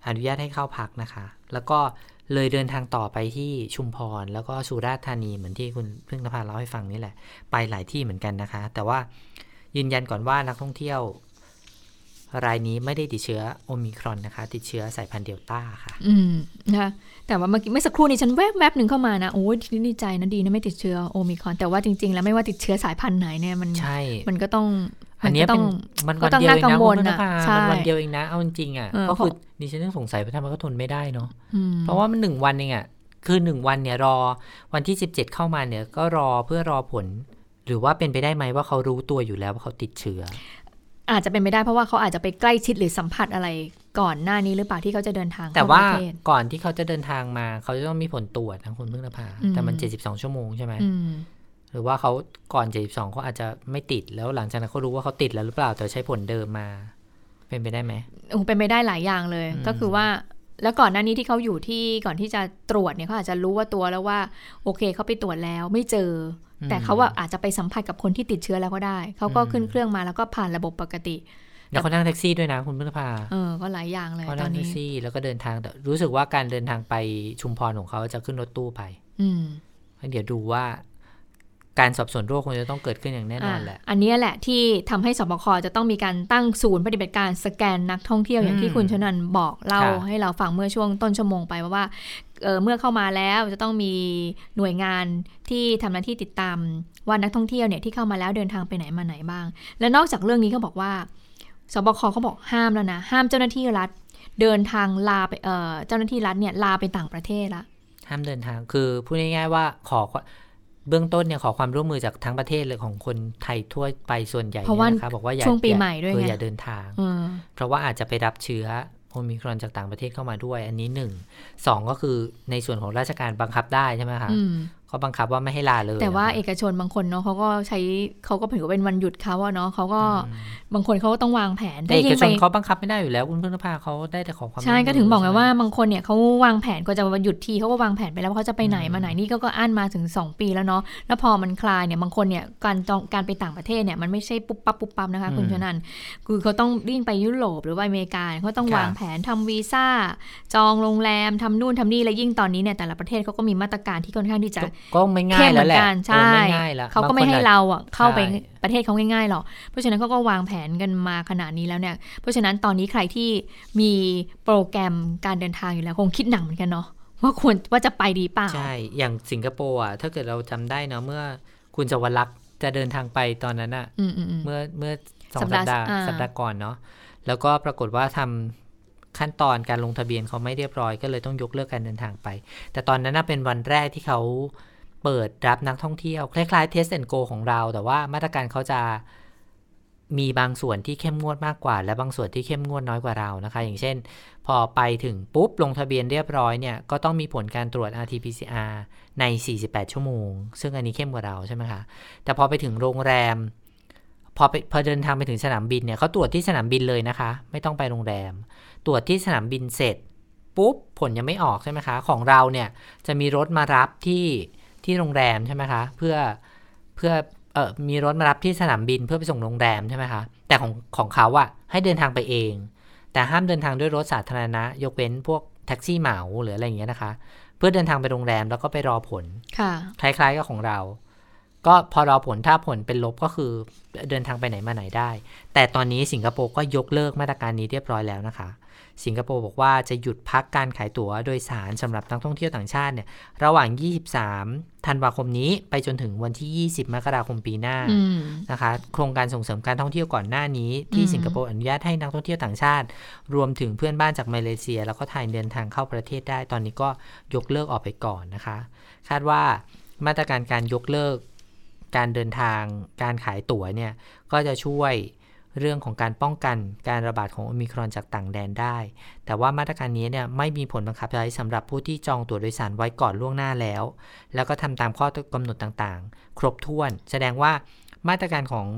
อนุญาตให้เข้าพักนะคะ แล้วก็เลยเดินทางต่อไปที่ชุมพร แล้วก็สุราษฎร์ธานีเหมือนที่คุณพึ่งนภาเล่าให้ฟังนี่แหละ ไปหลายที่เหมือนกันนะคะ แต่ว่ายืนยันก่อนว่านักท่องเที่ยว รายนี้ไม่ได้ติดเชื้อโอมิครอนนะคะ ติดเชื้อสายพันธุ์เดลต้าค่ะ อืมนะคะแต่ว่าเมื่อกี้เมื่อสักครู่นี้ฉันแวบแวบหนึ่งเข้ามานะโอ้ยดีใจนะดีนะไม่ติดเชื้อโอมิครอน แต่ว่าจริง ๆ แล้วไม่ว่าติดเชื้อสายพันธุ์ไหนเนี่ยมันใช่มันก็ต้องอันเนี้ยก็ต้เป็อนงมันก็วันต้องเดียวเองน่ากันะงวคุลณพึ่งนน่ะภาใช่มันวันเดียวเองนะเอาจริงๆอะเออก็คือเพราะดิฉันยังสงสัยว่าทำไมก็ทนไม่ได้เนาะอืมเพราะว่ามันหนึ่งวันเองอะ่ะคือหนึ่งวันเนี่ยรอวันที่สิบเจ็ดเข้ามาเนี่ยก็รอเพื่อรอผลหรือว่าเป็นไปได้ไหมว่าเขารู้ตัวอยู่แล้วว่าเขาติดเชื้อ อาจจะเป็นไม่ได้เพราะว่าเขาอาจจะไปใกล้ชิดหรือสัมผัสอะไรก่อนหน้านี้หรือเปล่าที่เขาจะเดินทางแต่เข้าว่าประเทศก่อนที่เขาจะเดินทางมา เขาจะต้องมีผลตรวจนะคุณพึ่งนภาอืมแต่มันเจ็ดสิบสองชั่วโมงใช่ไหมอืมหรือว่าเขาก่อนเจ็ดสิบสองเขาอาจจะไม่ติดแล้วหลังจากนั้นเขารู้ว่าเขาติดแล้วหรือเปล่าแต่ใช้ผลเดิมมา เป็นไปได้ไหมโอ้เป็นไปได้หลายอย่างเลยอืมก็คือว่าแล้วก่อนหน้านี้ที่เขาอยู่ที่ก่อนที่จะตรวจเนี่ยเขาอาจจะรู้ว่าตัวแล้วว่า โอเคเขาไปตรวจแล้วไม่เจออ แต่เขาว่าอาจจะไปสัมผัสกับคนที่ติดเชื้อแล้วก็ได้ เขาก็ขึ้นเครื่องมาแล้วก็ผ่านระบบปกติแล้วเขานั่งแท็กซี่ด้วยนะคุณพึ่งนภาเออ ก็หลายอย่างเลยเขาตนั่องนแท็นี้กซี่แล้วก็เดินทางแต่รู้สึกว่าการเดินทางไปชุมพรของเขาจะขึ้นรถตู้ไป อืมเดี๋ยวดูว่าการสอบสวนโรคคงจะต้องเกิดขึ้นอย่างแน่นอนแหละ อันนี้แหละที่ทำให้สบคจะต้องมีการตั้งศูนย์ปฏิบัติการสแกนนักท่องเที่ยวอย่างที่อืมคุณชนันบอกเล่าค่ะให้เราฟังเมื่อช่วงต้นชั่วโมงไปว่าว่า เอ่อเมื่อเข้ามาแล้วจะต้องมีหน่วยงานที่ทำหน้าที่ติดตามว่านักท่องเที่ยวเนี่ยที่เข้ามาแล้วเดินทางไปไหนมาไหนบ้าง และนอกจากเรื่องนี้เขาบอกว่าสบคเขาบอกห้ามแล้วนะห้ามเจ้าหน้าที่รัฐ เดินทางลาไปเอ่อเจ้าหน้าที่รัฐเนี่ยลาไปต่างประเทศละห้ามเดินทางคือพูดง่ายๆว่าขอเบื้องต้นเนี่ยขอความร่วมมือจากทั้งประเทศเลยของคนไทยทั่วไปส่วนใหญ่เพราะว่าเนี่ยนะคะบอกว่าอย่าช่วงปีอย่าใหม่ด้วยคือไงอย่าเดินทางเออเพราะว่าอาจจะไปรับเชื้อ โอมิครอนจากต่างประเทศเข้ามาด้วย อันนี้หนึ่งสองก็คือในส่วนของราชการบังคับได้ใช่ไหมคะ อืมเขาบังคับว่าไม่ให้ลาเลย แต่ว่านะคะเอกชนบางคนเนาะเขาก็ใช้เขาก็ถือว่าเป็นวันหยุดเขาอะเนาะเขาก็อืมบางคนเขาก็ต้องวางแผนแต่เอกยิ่งชไปนเขาบังคับไม่ได้อยู่แล้วคุณพึ่งนภาเขาได้แต่ขอความใช่ร่วมมืก็ถึงบอกไงใช่หมว่าบางคนเนี่ยเขาวางแผนก็จะวันหยุดทีเขาก็วางแผนไปแล้วว่าเขาจะไปไหนอืมมาไหนนี่ก็ก็อั้นมาถึง 2 ปีแล้วเนาะแล้วพอมันคลายเนี่ยบางคนเนี่ยการจองการไปต่างประเทศเนี่ยมันไม่ใช่ปุ๊บปั๊บปุ๊บปั๊บนะคะคุณชนันคือเขาต้องวิ่งไปยุโรปหรือว่าอเมริกาเขาต้องวางแผนทำวีซ่าจองโรงแรมทำนู่นทำนี่และยิ่งตอนนี้เนี่ยแต่ละประเทศเขาก็มีมาตรการที่ค่อนข้างที่จะก็ไม่ง่าเข้ยมเหแล้มืวอนแหละกันเอใช่อไม่ง่ายแล้วเขาก็ไม่บงคนให้อะเราอะเข้าไปใช่ประเทศเขาง่ายๆหรอกเพราะฉะนั้นเขาก็วางแผนกันมาขนาดนี้แล้วเนี่ย เพราะฉะนั้นตอนนี้ใครที่มีโปรแกรมการเดินทางอยู่แล้วคงคิดหนักเหมือนกันเนาะว่าควรว่าจะไปดีเปล่าใช่ อย่างสิงคโปร์อะถ้าเกิดเราจำได้เนาะเมื่อคุณจวลักษณ์จะเดินทางไปตอนนั้นอะอืมอืมอืมเมื่อเมื่อสองสัสัปปดาดาห์ห์อ่าสัปดาห์ก่อนเนาะแล้วก็ปรากฏว่าทำขั้นตอนการลงทะเบียนเขาไม่เรียบร้อยก็เลยต้องยกเลิกการเดินทางไป แต่ตอนนั้นน่ะเป็นวันแรกที่เขา เปิดรับนักท่องเที่ยว คล้ายๆ Test and Go ของเรา แต่ว่ามาตรการเขาจะมีบางส่วนที่เข้มงวดมากกว่า และบางส่วนที่เข้มงวดน้อยกว่าเรานะคะ อย่างเช่น พอไปถึงปุ๊บลงทะเบียนเรียบร้อยเนี่ยก็ต้องมีผลการตรวจ RT-PCR ใน 48 ชั่วโมง ซึ่งอันนี้เข้มกว่าเราใช่ไหมคะแต่พอไปถึงโรงแรม พอไปพอเดินทางไปถึงสนามบินเนี่ยเขาตรวจที่สนามบินเลยนะคะ ไม่ต้องไปโรงแรม ตรวจที่สนามบินเสร็จปุ๊บผลยังไม่ออกใช่ไหมคะ ของเราเนี่ยจะมีรถมารับที่ ที่โรงแรมใช่ไหมคะ เพื่อเพื่อเออมีรถมารับที่สนามบินเพื่อไปส่งโรงแรมใช่ไหมคะ แต่ของของเขาอะให้เดินทางไปเอง แต่ห้ามเดินทางด้วยรถสาธารณะ ยกเว้นพวกแท็กซี่เหมาหรืออะไรอย่างเงี้ยนะคะ เพื่อเดินทางไปโรงแรมแล้วก็ไปรอผลค่ะ คล้ายๆกับของเรา ก็พอรอผลถ้าผลเป็นลบก็คือเดินทางไปไหนมาไหนได้ แต่ตอนนี้สิงคโปร์ก็ยกเลิกมาตรการนี้เรียบร้อยแล้วนะคะ สิงคโปร์บอกว่าจะหยุดพักการขายตั๋วโดยสารสำหรับนักท่องเที่ยวต่างชาติเนี่ยระหว่าง 23 ธันวาคมนี้ไปจนถึงวันที่ 20 มกราคมปีหน้าอืมนะคะ โครงการส่งเสริมการท่องเที่ยวก่อนหน้านี้ ที่อืมสิงคโปร์อนุญาตให้นักท่องเที่ยวต่างชาติ รวมถึงเพื่อนบ้านจากมาเลเซีย แล้วก็ไทยเดินทางเข้าประเทศได้ ตอนนี้ก็ยกเลิกออกไปก่อนนะคะ คาดว่ามาตรการการยกเลิกการเดินทางการขายตั๋วเนี่ยก็จะช่วย เรื่องของการป้องกันการระบาดของโอมิครอนจากต่างแดนได้ แต่ว่ามาตรการนี้เนี่ยไม่มีผลบังคับใช้สำหรับผู้ที่จองตั๋วโดยสารไว้ก่อนล่วงหน้าแล้ว แล้วก็ทำตามข้อกำหนดต่างๆ ครบถ้วน แสดงว่ามาตรการของ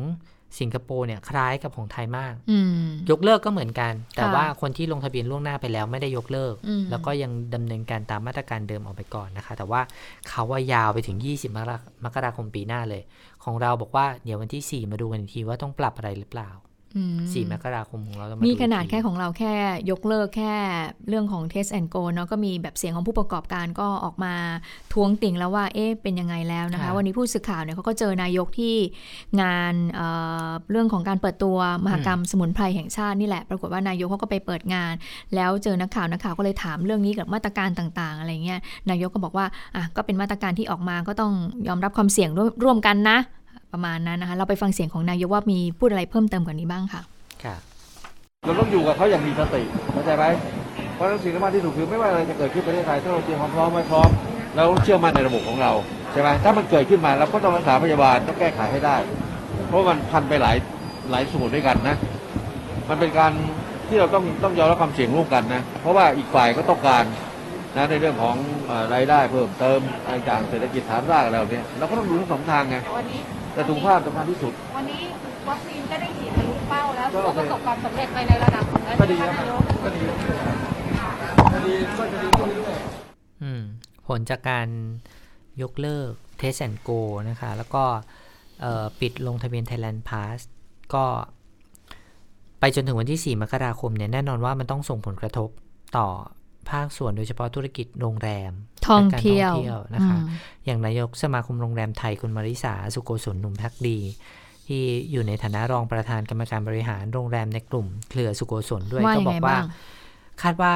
สิงคโปร์เนี่ยคล้ายกับของไทยมากอืมยกเลิกก็เหมือนกัน แต่ค่ะว่าคนที่ลงทะเบียนล่วงหน้าไปแล้วไม่ได้ยกเลิกอืมแล้วก็ยังดำเนินการตามมาตรการเดิมออกไปก่อนนะคะ แต่ว่าเขาว่ายาวไปถึง 20มกรามกราคมปีหน้าเลย ของเราบอกว่าเดี๋ยววันที่ 4 มาดูกันอีกทีว่าต้องปรับอะไรหรือเปล่า อืม4มกราคมของเราต้องมานี่ดูขนาดอีกทีแค่ของเราแค่ยกเลิกแค่เรื่องของ Test and Go เนาะก็มีแบบเสียงของผู้ประกอบการก็ออกมาทวงติ่งแล้วว่าเอ๊ะเป็นยังไงแล้วนะคะ วันนี้ผู้สื่อข่าวเนี่ยเขาก็เจอนายกที่งานเอ่อเรื่องของการเปิดตัวมหกรรมสมุนไพรแห่งชาตินี่แหละ ปรากฏว่านายกเขาก็ไปเปิดงาน แล้วเจอนักข่าวนักข่าวก็เลยถามเรื่องนี้กับมาตรการต่าง ๆ อะไรเงี้ยนายกก็บอกว่าอะก็เป็นมาตรการที่ออกมาก็ต้องยอมรับความเสี่ยงร่วมร่วมกันนะ ประมาณนั้นนะคะ เราไปฟังเสียงของนายกว่ามีพูดอะไรเพิ่มเติมกว่านี้บ้างค่ะค่ะเราต้องอยู่กับเขาอย่างมีสติเข้าใจไหมเพราะฉะนั้นสิ่งสำคัญที่สุดคือไม่ว่าอะไรจะเกิดขึ้นประเทศไทยถ้าเราเตรียมความพร้อมไว้พร้อมเราต้องเชื่อมั่นในระบบของเราใช่ไหมถ้ามันเกิดขึ้นมาเราก็ต้องรักษาพยาบาลต้องแก้ไขให้ได้ เพราะมันพันไปหลายหลายส่วนด้วยกันนะ มันเป็นการที่เราต้องต้องยอมรับความเสี่ยงร่วมกันนะ เพราะว่าอีกฝ่ายก็ต้องการนะในเรื่องของเอ่อรายได้เพิ่มเติมอะไรต่างเศรษฐกิจฐานรากอะไรเหล่านี้เราก็ต้องดูทั้งสองทางไงวันนี้ แต่สุขภาพสำคัญที่สุด วันนี้วัคซีนก็ได้ฉีดทะลุเป้าแล้วก็ก็โอเคประสบความสำเร็จไปในระดับหนึ่งแล้วก็ดีใช่นะไหมคคะรับนายกก็ดีก็ดีก็ดีขึ้นเรื่อยๆอืมผลจากการยกเลิก Test and Go นะคะ แล้วก็เอ่อปิดลงทะเบียน Thailand Pass ก็ไปจนถึงวันที่ 4 มกราคมเนี่ย แน่นอนว่ามันต้องส่งผลกระทบต่อ ภาคส่วนโดยเฉพาะธุรกิจโรงแรมท่องและการเที่ยวนะคะอืมอย่างนายกสมาคมโรงแรมไทยคุณมาริสาสุโกศลหนุ่มพักดี ที่อยู่ในฐานะรองประธานกรรมการบริหารโรงแรมในกลุ่มเครือสุโกศลด้วยว่าก็ยังบไงอกว่าบ้างคาดว่า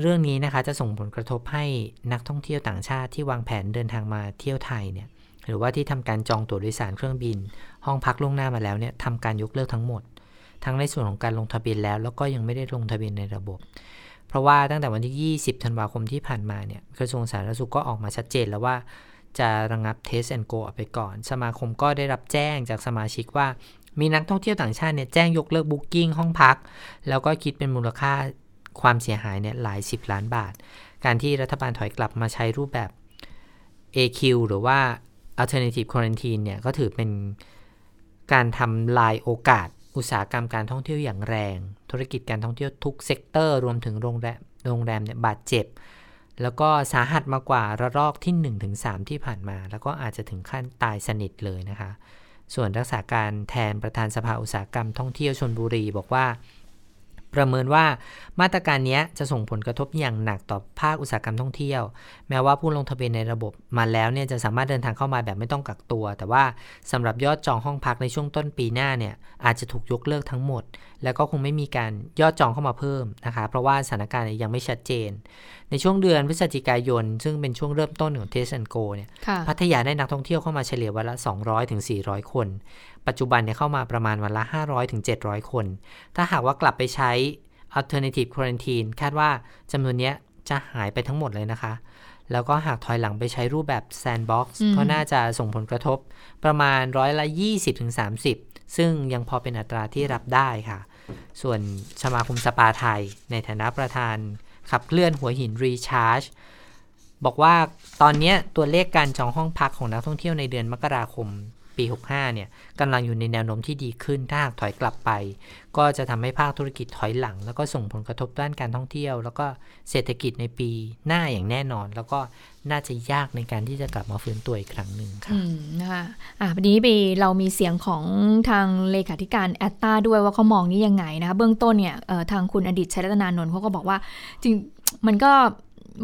เรื่องนี้นะคะจะส่งผลกระทบให้นักท่องเที่ยวต่างชาติที่วางแผนเดินทางมาเที่ยวไทยเนี่ย หรือว่าที่ทำการจองตั๋วโดยสารเครื่องบิน ห้องพักล่วงหน้ามาแล้วเนี่ยทำการยกเลิกทั้งหมด ทั้งในส่วนของการลงทะเบียนแล้ว แล้วก็ยังไม่ได้ลงทะเบียนในระบบ เพราะว่าตั้งแต่วันที่ 20 ธันวาคมที่ผ่านมาเนี่ยกระทรวงสาธารณสุขก็ออกมาชัดเจนแล้วว่าจะระงับ Test and Go ออกไปก่อน สมาคมก็ได้รับแจ้งจากสมาชิกว่า มีนักท่องเที่ยวต่างชาติเนี่ยแจ้งยกเลิก booking ห้องพัก แล้วก็คิดเป็นมูลค่าความเสียหายเนี่ยหลาย 10 ล้านบาท การที่รัฐบาลถอยกลับมาใช้รูปแบบ AQ หรือว่า Alternative Quarantine เนี่ยก็ถือเป็นการทำลายโอกาส อุตสาหกรรมการท่องเที่ยวอย่างแรง ธุรกิจการท่องเที่ยวทุก sector รวมถึงโรงแรมโรงแรมเนี่ยบาดเจ็บ แล้วก็สาหัสมากกว่าระลอกที่ 1-3 ที่ผ่านมา แล้วก็อาจจะถึงขั้นตายสนิทเลยนะคะ ส่วนรักษาการแทนประธานสภาอุตสาหกรรมท่องเที่ยวชนบุรีบอกว่า ประเมินว่ามาตรการนี้จะส่งผลกระทบอย่างหนักต่อภาคอุตสาหกรรมท่องเที่ยว แม้ว่าผู้ลงทะเบียนในระบบมาแล้วเนี่ยจะสามารถเดินทางเข้ามาแบบไม่ต้องกักตัว แต่ว่าสำหรับยอดจองห้องพักในช่วงต้นปีหน้าเนี่ยอาจจะถูกยกเลิกทั้งหมด แล้วก็คงไม่มีการยอดจองเข้ามาเพิ่มนะคะ เพราะว่าสถานการณ์ยังไม่ชัดเจน ในช่วงเดือนพฤศจิกายน ซึ่งเป็นช่วงเริ่มต้นของ Test and Go เนี่ยค่ะพัทยาได้นักท่องเที่ยวเข้ามาเฉลี่ยวันละ 200ถึง400 คน ปัจจุบันเนี่ยเข้ามาประมาณวันละ500ถึง700 คน ถ้าหากว่ากลับไปใช้ alternative quarantine คาดว่าจำนวนเนี้ยจะหายไปทั้งหมดเลยนะคะ แล้วก็หากถอยหลังไปใช้รูปแบบ sandbox อืมก็น่าจะส่งผลกระทบประมาณร้อยละ 20ถึง30 ซึ่งยังพอเป็นอัตราที่รับได้ค่ะ ส่วนสมาคมสปาไทย ในฐานะประธานขับเคลื่อนหัวหินรีชาร์จบอกว่าตอนนี้ตัวเลขการจองห้องพักของนักท่องเที่ยวในเดือนมกราคม ปี 65 เนี่ยกำลังอยู่ในแนวโน้มที่ดีขึ้น ถ้าหากถอยกลับไป ก็จะทำให้ภาคธุรกิจถอยหลัง แล้วก็ส่งผลกระทบด้านการท่องเที่ยว แล้วก็เศรษฐกิจในปีหน้าอย่างแน่นอน แล้วก็น่าจะยากในการที่จะกลับมาฟื้นตัวอีกครั้งหนึ่งค่ะอืมนะคะอะวันนี้ไปเรามีเสียงของทางเลขาธิการแอตตาด้วยว่าเขามองนี้ยังไงนะคะเบื้องต้นเนี่ยทางคุณอดิตชัยรัตนานนท์เขาก็บอกว่าจริงมันก็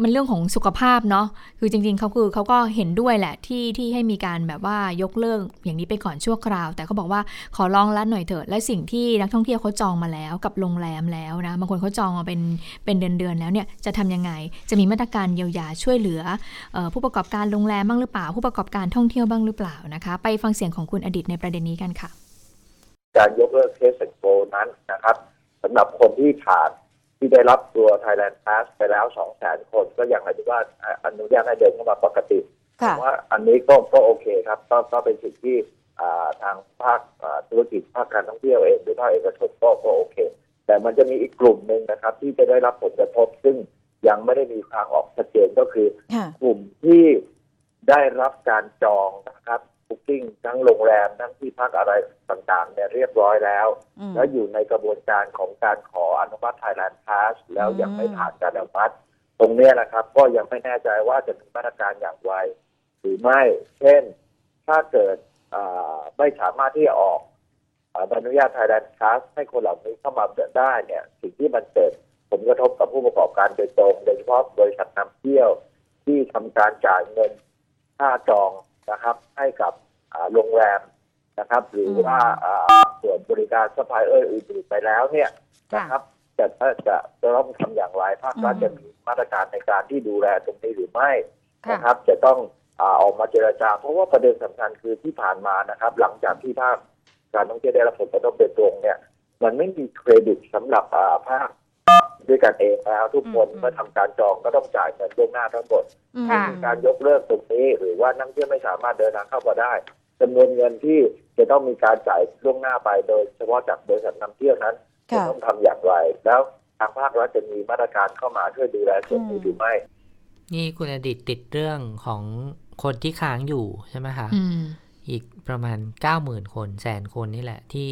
มันเรื่องของสุขภาพเนาะคือจริงๆเขาคือเขาก็เห็นด้วยแหละที่ที่ให้มีการแบบว่ายกเลิกอย่างนี้ไปก่อนชั่วคราว แต่เขาบอกว่าขอลองลัดหน่อยเถอะและสิ่งที่นักท่องเที่ยวเขาจองมาแล้วกับโรงแรมแล้วนะบางคนเขาจองมาเป็นเป็นเดือนๆแล้วเนี่ยจะทำยังไง จะมีมาตรการเยียวยาช่วยเหลือออผู้ประกอบการโรงแรมบ้างหรือเปล่า ผู้ประกอบการท่องเที่ยวบ้างหรือเปล่านะคะ ไปฟังเสียงของคุณอดิตในประเด็นนี้กันค่ะ การยกเลิก Test and Go นั้นนะครับสำหรับคนที่ขาด ที่ได้รับตัว Thailand Pass ไปแล้ว2 0 0 0 0 0คนก็ยังหมายถึงว่าอ่าอนุญาตให้เดินทางเข้ามาปกติค่ะผมว่าอันนี้ก็ก็โอเคครับก็ก็เป็นสิ่งที่อ่าทางภาคอ่าธุรกิจภาคการท่องเที่ยวเองหรือภาคเอกชนก็ก็โอเค แต่มันจะมีอีกกลุ่มหนึ่งนะครับ ที่จะได้รับผลกระทบ ซึ่งยังไม่ได้มีทางออกชัดเจนก็คือค่ะกลุ่มที่ได้รับการจองนะครับ บุ๊กิ้งทั้งโรงแรมทั้งที่พักอะไรต่างๆเนี่ยเรียบร้อยแล้วอืมแล้วอยู่ในกระบวนการของการขออนุมัติ Thailand Pass แล้วยังไม่ผ่านการอนุมัติ ตรงเนี้ยนะครับ ก็ยังไม่แน่ใจว่าจะมีมาตรการอย่างไรหรือไม่ เช่น ถ้าเกิดอ่าไม่สามารถที่จะออกอ่าใบอนุญาต Thailand Pass ให้คนเหล่านี้เข้ามาเดินได้เนี่ย สิ่งที่มันเกิดผลกระทบกับผู้ประกอบการโดยตรง โดยเฉพาะบริษัทนำเที่ยวที่ทำการจ่ายเงินค่าจอง นะครับ ให้กับอ่าโรงแรมนะครับ หรือว่าอ่าส่วนบริการซัพพลายเออร์อื่นๆไปแล้วเนี่ยนะครับจะจะจะจะต้องทำอย่างไรภาครัฐอืมจะมีมาตรการในการที่ดูแลตรงนี้หรือไม่ค่ะนะครับ จะต้องอาออกมาเจรจา เพราะว่าประเด็นสำคัญคือที่ผ่านมานะครับ หลังจากที่ภาคการท่องเที่ยวได้รับผลกระทบโดยตรงเนี่ย มันไม่มีเครดิตสำหรับอ่าภาค ด้วยกันเองแล้วทุกคนอืมเมื่อทำการจองก็ต้องจ่ายเงินล่วงหน้าทั้งหมดอืมค่ะการยกเลิกตรงนี้หรือว่านักท่องเที่ยวไม่สามารถเดินทางเข้ามาได้จำนวนเงินที่จะต้องมีการจ่ายล่วงหน้าไปโดย เฉพาะจากบริษัทนำเที่ยวนั้นจะค่ะต้องทำอย่างไร แล้วทางภาครัฐจะมีมาตรการเข้ามาช่วยดูแลส่วนนี้อืมหรือไม่ นี่คุณอดิตติดเรื่องของคนที่ค้างอยู่ใช่ไหมคะอืมอีกประมาณ90,000คนแสนคนนี่แหละที่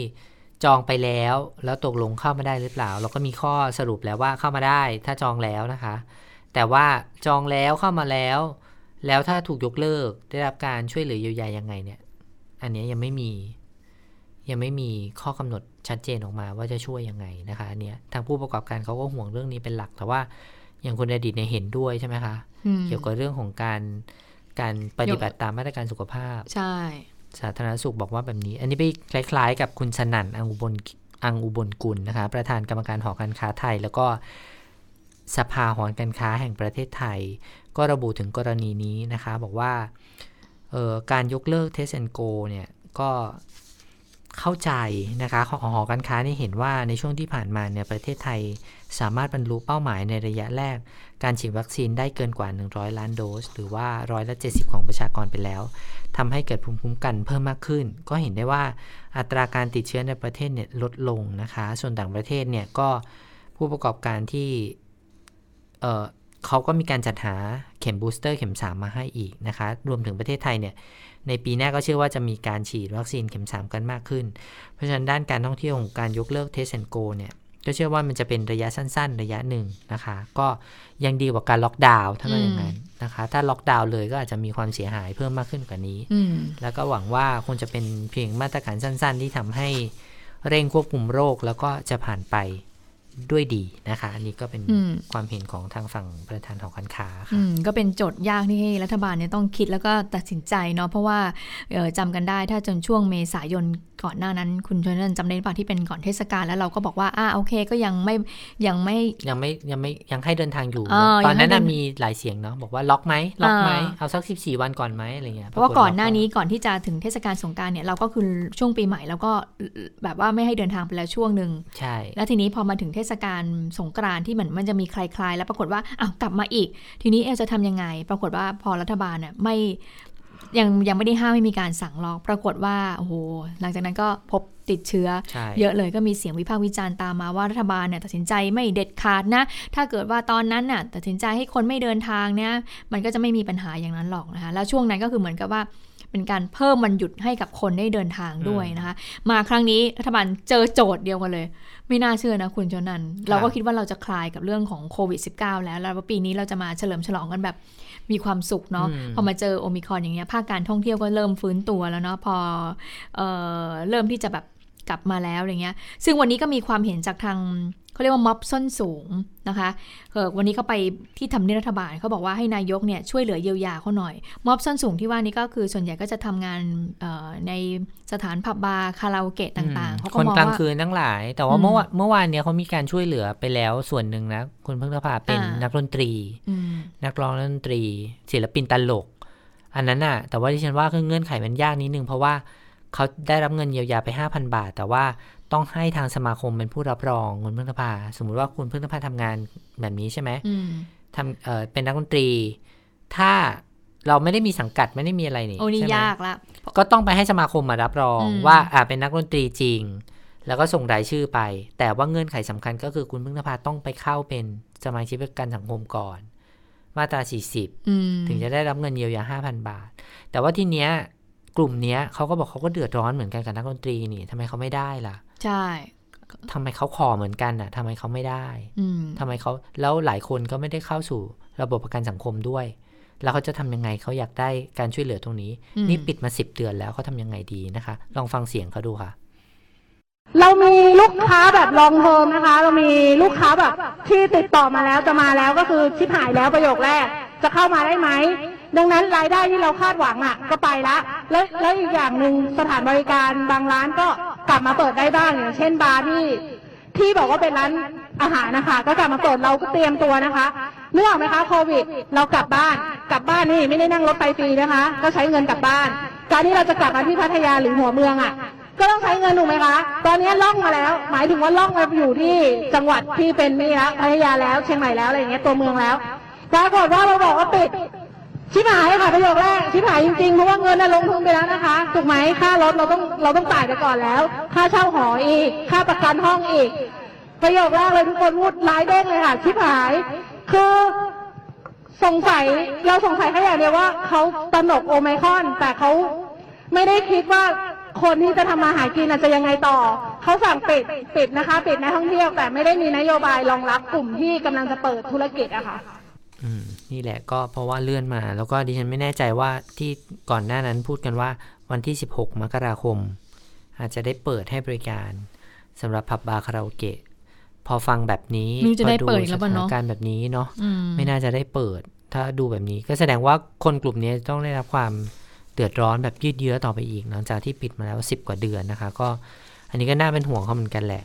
จองไปแล้ว แล้วตกลงเข้ามาได้หรือเปล่า เราก็มีข้อสรุปแล้วว่าเข้ามาได้ ถ้าจองแล้วนะคะ แต่ว่าจองแล้วเข้ามาแล้ว แล้วถ้าถูกยกเลิกได้รับการช่วยเหลือเยียวยายังไงเนี่ย อันเนี้ยยังไม่มี ยังไม่มีข้อกำหนดชัดเจนออกมาว่าจะช่วยยังไงนะคะอันเนี้ยทางผู้ประกอบการเขาก็ห่วงเรื่องนี้เป็นหลัก แต่ว่าอย่างคุณอดิตเนี่ยเห็นด้วยใช่ไหมคะอืมเกี่ยวกับเรื่องของการการปฏิบัติตามมาตรการสุขภาพ ใช่ สาธารณสุขบอกว่าแบบนี้ อันนี้ไปคล้าย ๆ กับคุณสนั่นอังอุบลอังอุบลกุลนะคะ ประธานกรรมการหอการค้าไทย แล้วก็สภาหอการค้าแห่งประเทศไทย ก็ระบุถึงกรณีนี้นะคะ บอกว่าออการยกเลิก Test and Go เนี่ยก็ เข้าใจนะคะหองหอการค้านี่เห็นว่าในช่วงที่ผ่านมาเนี่ยประเทศไทยสามารถบรรลุเป้าหมายในระยะแรก การฉีดวัคซีนได้เกินกว่า 100 ล้านโดส หรือว่าร้อยละ70 ของประชากรไปแล้วทำให้เกิดภูมิคุ้มกันเพิ่มมากขึ้น ก็เห็นได้ว่าอัตราการติดเชื้อในประเทศเนี่ยลดลงนะคะ ส่วนต่างประเทศเนี่ยก็ผู้ประกอบการที่เออเขาก็มีการจัดหาเข็ม booster เข็ม 3 มาให้อีกนะคะ รวมถึงประเทศไทยเนี่ย ในปีหน้าก็เชื่อว่าจะมีการฉีดวัคซีนเข็ม 3 กันมากขึ้น เพราะฉะนั้นด้านการท่องเที่ยวของการยกเลิกเทสเ n นโกเนี่ยก็เชื่อว่ามันจะเป็นระยะสั้น ๆ ระยะหนึ่งนะคะ ก็ยังดีกว่าการล็อกดาวน์ถ้าเป็นอย่างนั้นนะคะ ถ้าล็อกดาวน์เลยก็อาจจะมีความเสียหายเพิ่มมากขึ้นกว่านี้อืมแล้วก็หวังว่าคงจะเป็นเพียงมาตรการสั้น ๆ ที่ทำให้เร่งควบคุมโรคแล้วก็จะผ่านไป ด้วยดีนะคะ อันนี้ก็เป็นอืมความเห็นของทางฝั่งประธานหอการค้าอืค่ะมก็เป็นโจทย์ยากที่ให้รัฐบาลเนี่ยต้องคิดแล้วก็ตัดสินใจเนาะเพราะว่าเอ่อจำกันได้ถ้าจนช่วงเมษายนก่อนหน้านั้น คุณชนนันจำได้หรือเปล่าที่เป็นก่อนเทศกาลแล้วเราก็บอกว่าอ่าโอเคก็ยังไม่ยังไม่ยังไม่ยังไม่ยังให้เดินทางอยู่เออตอนนั้นยังให้น่ะเดินมีหลายเสียงเนาะบอกว่าล็อกไหมล็อกไหมอ่าเอาสัก 14 วันก่อนไหมอะไรเงี้ยเพราะว่าปฏก่อนหน้าล็นี้ก่อนที่จะถึงเทศกาลสงกรารเนี่ยเราก็คือช่วงปีใหม่แล้วก็แบบว่าไม่ให้เดินทางไปแล้วช่วงหนึ่งใช่แล้วทีนี้พอมาถึงเทศกาลสงกรานต์ที่เหมือนมันจะมีคลายๆ แล้วปรากฏว่าอ้าวกลับมาอีก ทีนี้เอะจะทำยังไง ปรากฏว่าพอรัฐบาลเนี่ยไม่ยังยังไม่ได้ห้ามให้มีการสั่งล็อก ปรากฏว่าโอ้โหหลังจากนั้นก็พบติดเชื้อใช่เยอะเลยก็มีเสียงวิพากษ์วิจารณ์ตามมาว่ารัฐบาลเนี่ยตัดสินใจไม่เด็ดขาดนะ ถ้าเกิดว่าตอนนั้นน่ะตัดสินใจให้คนไม่เดินทางเนี่ยมันก็จะไม่มีปัญหาอย่างนั้นหรอกนะคะแล้วช่วงนั้นก็คือเหมือนกับว่า เป็นการเพิ่มวันหยุดให้กับคนได้เดินทางด้วยนะคะ มาครั้งนี้รัฐบาลเจอโจทย์เดียวกันเลย ไม่น่าเชื่อนะคุณชนัน เราก็คิดว่าเราจะคลายกับเรื่องของโควิด -19 แล้วแล้วว่าปีนี้เราจะมาเฉลิมฉลองกันแบบมีความสุขเนาะอืมพอมาเจอโอมิครอนอย่างเงี้ยภาคการท่องเที่ยวก็เริ่มฟื้นตัวแล้วเนาะพอเออเริ่มที่จะแบบ กลับมาแล้วอะไรเงี้ย ซึ่งวันนี้ก็มีความเห็นจากทางเขาเรียกว่าม็อบส้นสูงนะคะเออวันนี้เขาไปที่ทำเนียบรัฐบาลเขาบอกว่าให้นายกเนี่ยช่วยเหลือเยียวยาเขาหน่อย ม็อบส้นสูงที่ว่านี้ก็คือส่วนใหญ่ก็จะทำงานเอ่อในสถานผับบาร์คาราโอเกะต่างๆเขาก็คนมองกลางว่าคืนทั้งหลาย แต่ว่าอืมเมื่อวานเมื่อวานเนี้ยเขามีการช่วยเหลือไปแล้วส่วนหนึ่งนะคุณเพิ่งพาเป็นอ่านันักดนตรีอืมนักร้องนักดนตรี ศิลปินตลก อันนั้นน่ะ แต่ว่าที่ฉันว่าเงื่อนไขมันยากนิดนึงเพราะว่า เขาได้รับเงินเยียวยาไป 5,000 บาท แต่ว่าต้องให้ทางสมาคมเป็นผู้รับรองคุณเพิ่งพาสมมุติว่าคุณเพิ่งพาทำงานแบบนี้ใช่ไหมอืมทำเอ่อเป็นนักดนตรี ถ้าเราไม่ได้มีสังกัดไม่ได้มีอะไรนี่โอ้นี่ใช่ไหมยากละก็ต้องไปให้สมาคมมารับรองอืมว่าอ่าเป็นนักดนตรีจริง แล้วก็ส่งรายชื่อไป แต่ว่าเงื่อนไขสำคัญก็คือคุณพึ่งนภาต้องไปเข้าเป็นสมาชิกประกันสังคมก่อน มาตรา 40อืมถึงจะได้รับเงินเยียวยา 5,000 บาท แต่ว่าทีเนี้ย กลุ่มเนี้ยเขาก็บอกเขาก็เดือดร้อนเหมือนกันกับนักดนตรีนี่ทำไมเขาไม่ได้ล่ะ ใช่ทำไมเขาขอเหมือนกันอะทำไมเขาไม่ได้อืมทำไมเขาแล้วหลายคนก็ไม่ได้เข้าสู่ระบบประกันสังคมด้วย แล้วเขาจะทำยังไงเขาอยากได้การช่วยเหลือตรงนี้อืมนี่ปิดมาสิบเดือนแล้วเขาทำยังไงดีนะคะ ลองฟังเสียงเขาดูค่ะเรามีลูกค้าแบบลองเทอมนะคะ เรามีลูกค้าแบบที่ติดต่อมาแล้วจะมาแล้วก็คือชิบหายแล้วประโยคแรก จะเข้ามาได้ไหม ดังนั้นรายได้ที่เราคาดหวังอะ ก็ไปละ แล้วแล้วอีกอย่างหนึ่งสถานบริการบางร้านก็กลับมาเปิดได้บ้างอย่างเช่นบาร์ที่ที่บอกว่าเป็นร้านอาหารนะคะ ก็กลับมาเปิดเราก็เตรียมตัวนะคะเนื่องไหมคะโควิด เรากลับบ้านกลับบ้านนี่ไม่ได้นั่งรถไฟฟรีนะคะ ก็ใช้เงินกลับบ้าน การที่เราจะกลับมาที่พัทยาหรือหัวเมืองอะก็ต้องใช้เงินถูกไหมคะ ตอนนี้ล่องมาแล้ว หมายถึงว่าล่องมาอยู่ที่จังหวัดที่เป็นนี่แล้วพัทยาแล้วเชียงใหม่แล้วอะไรอย่างเงี้ยตัวเมืองแล้วปรากฏว่าเราบอกว่าปิด ชิบหายค่ะประโยคแรกชิบหายจริงๆเพราะว่าเงินน่ะลงทุนไปแล้วนะคะถูกไหมค่ารถเราต้องเราต้องจ่ายไปก่อนแล้ว ค่าเช่าหออีก ค่าประกันห้องอีก ประโยคแรกเลยทุกคนพูดร้ายเด้งเลยค่ะชิบหาย คือสงสัยเราสงสัยแค่อย่างเดียวว่าเขาตระหนกโอไมคอน แต่เขาไม่ได้คิดว่าคนที่จะทำมาหากินจะยังไงต่อ เขาสั่งปิดปิดนะคะ ปิดนักท่องเที่ยวแต่ไม่ได้มีนโยบายรองรับกลุ่มที่กำลังจะเปิดธุรกิจอะค่ะ นี่แหละก็เพราะว่าเลื่อนมา แล้วก็ดิฉันไม่แน่ใจว่าที่ก่อนหน้านั้นพูดกันว่าวันที่ 16 มกราคม อาจจะได้เปิดให้บริการสำหรับผับบาร์คาราโอเกะพอฟังแบบนี้ไม่รู้จะได้พอเปิดอีกแล้วสป่ะถานเนาะการณ์แบบนี้เนาะอืมไม่น่าจะได้เปิด ถ้าดูแบบนี้ ก็แสดงว่าคนกลุ่มนี้ต้องได้รับความเดือดร้อนแบบยืดเยื้อต่อไปอีก หลังจากที่ปิดมาแล้ว 10 กว่าเดือนนะคะ ก็อันนี้ก็น่าเป็นห่วงเขาเหมือนกันแหละ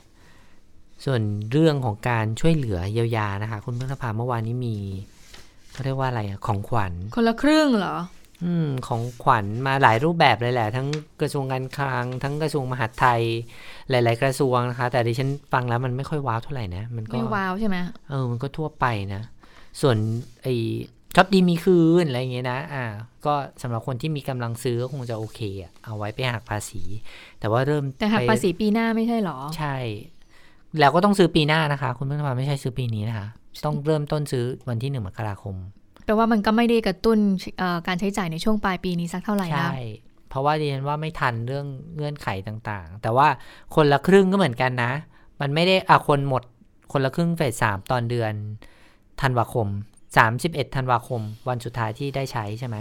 ส่วนเรื่องของการช่วยเหลือเยียวยานะคะ คุณเพิ่งพาเมื่อวานนี้มี เขาเรียกว่าอะไรอะของขวัญ คนละครึ่งเหรอ อืม ของขวัญมาหลายรูปแบบเลยแหละ ทั้งกระทรวงการคลัง ทั้งกระทรวงมหาดไทย หลาย ๆ กระทรวงนะคะ แต่ดิฉันฟังแล้วมันไม่ค่อยว้าวเท่าไหร่นะ มันก็ไม่ว้าวใช่ไหมเออ มันก็ทั่วไปนะ ส่วนไอ้ชอบดีมีคืนอะไรอย่างเงี้ยนะ อ่า ก็สำหรับคนที่มีกำลังซื้อก็คงจะโอเคอะเอาไว้ไปหักภาษี แต่ว่าเริ่มแต่หักไปภาษีปีหน้าไม่ใช่เหรอ ใช่ แล้วก็ต้องซื้อปีหน้านะคะ คุณเพื่อนพาไม่ใช่ซื้อปีนี้นะคะ ต้องเริ่มต้นซื้อวันที่หนึ่งมกราคมแปลว่ามันก็ไม่ได้กระตุ้นเอ่อการใช้จ่ายในช่วงปลายปีนี้สักเท่าไหร่นะใช่เพราะว่าดิฉันว่าไม่ทันเรื่องเงื่อนไขต่างๆ แต่ว่าคนละครึ่งก็เหมือนกันนะ มันไม่ได้อะคนหมดคนละครึ่งเฟสสามตอนเดือนธันวาคมสามสิบเอ็ดธันวาคม วันสุดท้ายที่ได้ใช้ใช่ไหม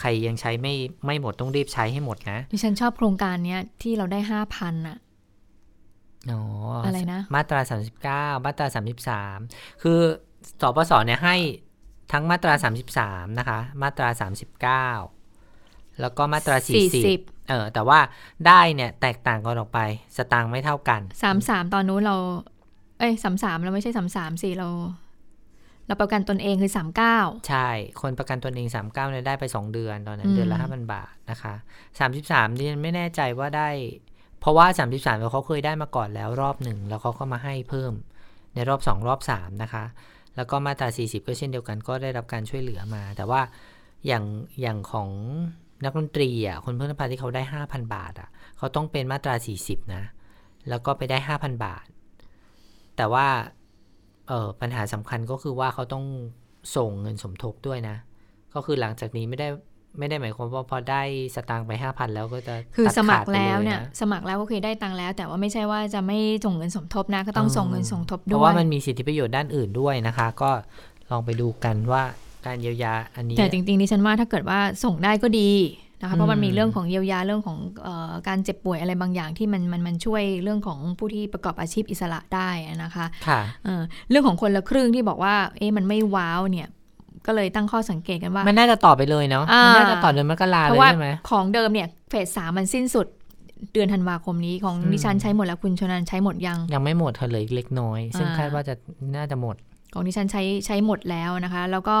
ใครยังใช้ไม่ไม่หมดต้องรีบใช้ให้หมดนะดิฉันชอบโครงการเนี้ยที่เราได้ห้าพันอะ อ๋อออะไรนะ มาตราสามสิบเก้ามาตราสามสิบสามคือสปสเนี่ยให้ทั้งมาตราสามสิบสามนะคะ มาตราสามสิบเก้าแล้วก็มาตราสี่สิบเออ แต่ว่าได้เนี่ยแตกต่างกันออกไป สตางค์ไม่เท่ากันสามสามตอนนู้นเรา เอ้ยสามสามเราไม่ใช่สามสามสิเรา เราประกันตนเองคือสามเก้าใช่ คนประกันตนเอง3 9เนี่ยได้ไป2เดือนตอนนั้อืนมเดือนละ5,000บาทนะคะ33ดิฉันไม่แน่ใจว่าได้ เพราะว่า 33เขาเคยได้มาก่อนแล้วรอบหนึ่งแล้วเขาก็มาให้เพิ่มในรอบ 2 รอบ 3 นะคะ แล้วก็มาตรา 40 ก็เช่นเดียวกันก็ได้รับการช่วยเหลือมา แต่ว่าอย่างอย่างของนักดนตรีอะคนเพื่อนพาที่เขาได้ 5,000 บาทอะเขาต้องเป็นมาตรา 40 นะ แล้วก็ไปได้ 5,000 บาท แต่ว่าเออปัญหาสำคัญก็คือว่าเขาต้องส่งเงินสมทบด้วยนะ ก็คือหลังจากนี้ไม่ได้ ไม่ได้หมายความว่าพอได้สตางค์ไปห้าพันแล้วก็จะคือตัดสมัคขาดรไปแล้วะเนี่ยสมัครแล้วก็เคยได้ตังค์แล้ว แต่ว่าไม่ใช่ว่าจะไม่ส่งเงินสมทบนะ ก็ต้องเออส่งเงินสมทบเพด้ราะวยว่ามันมีสิทธิประโยชน์ด้านอื่นด้วยนะคะ ก็ลองไปดูกันว่าการเยียวยาอันนี้ แต่จริงๆดิฉันว่าถ้าเกิดว่าส่งได้ก็ดีนะคะเพราะมันมีอืมเรื่องของเยียวยาเรื่องของเออการเจ็บป่วยอะไรบางอย่างที่มันมันมันช่วยเรื่องของผู้ที่ประกอบอาชีพอิสระได้นะคะค่ะเออเรื่องของคนละครึ่งที่บอกว่าเอ๊ะมันไม่ว้าวเนี่ย ก็เลยตั้งข้อสังเกตกันว่า มันน่าจะต่อไปเลยเนาะอ่ามัมันน่าจะต่อเดือนมกราเพเลยราะว่าใช่ไหมของเดิมเนี่ยเฟสสามมันสิ้นสุดเดือนธันวาคมนี้ของอืมดิฉันใช้หมดแล้วคุณชนันใช้หมดยัง ยังไม่หมดเธอเหลยเล็กน้อย ซึ่งอ่าคาดว่าจะน่าจะหมด ของดิฉันใช้ใช้หมดแล้วนะคะ แล้วก็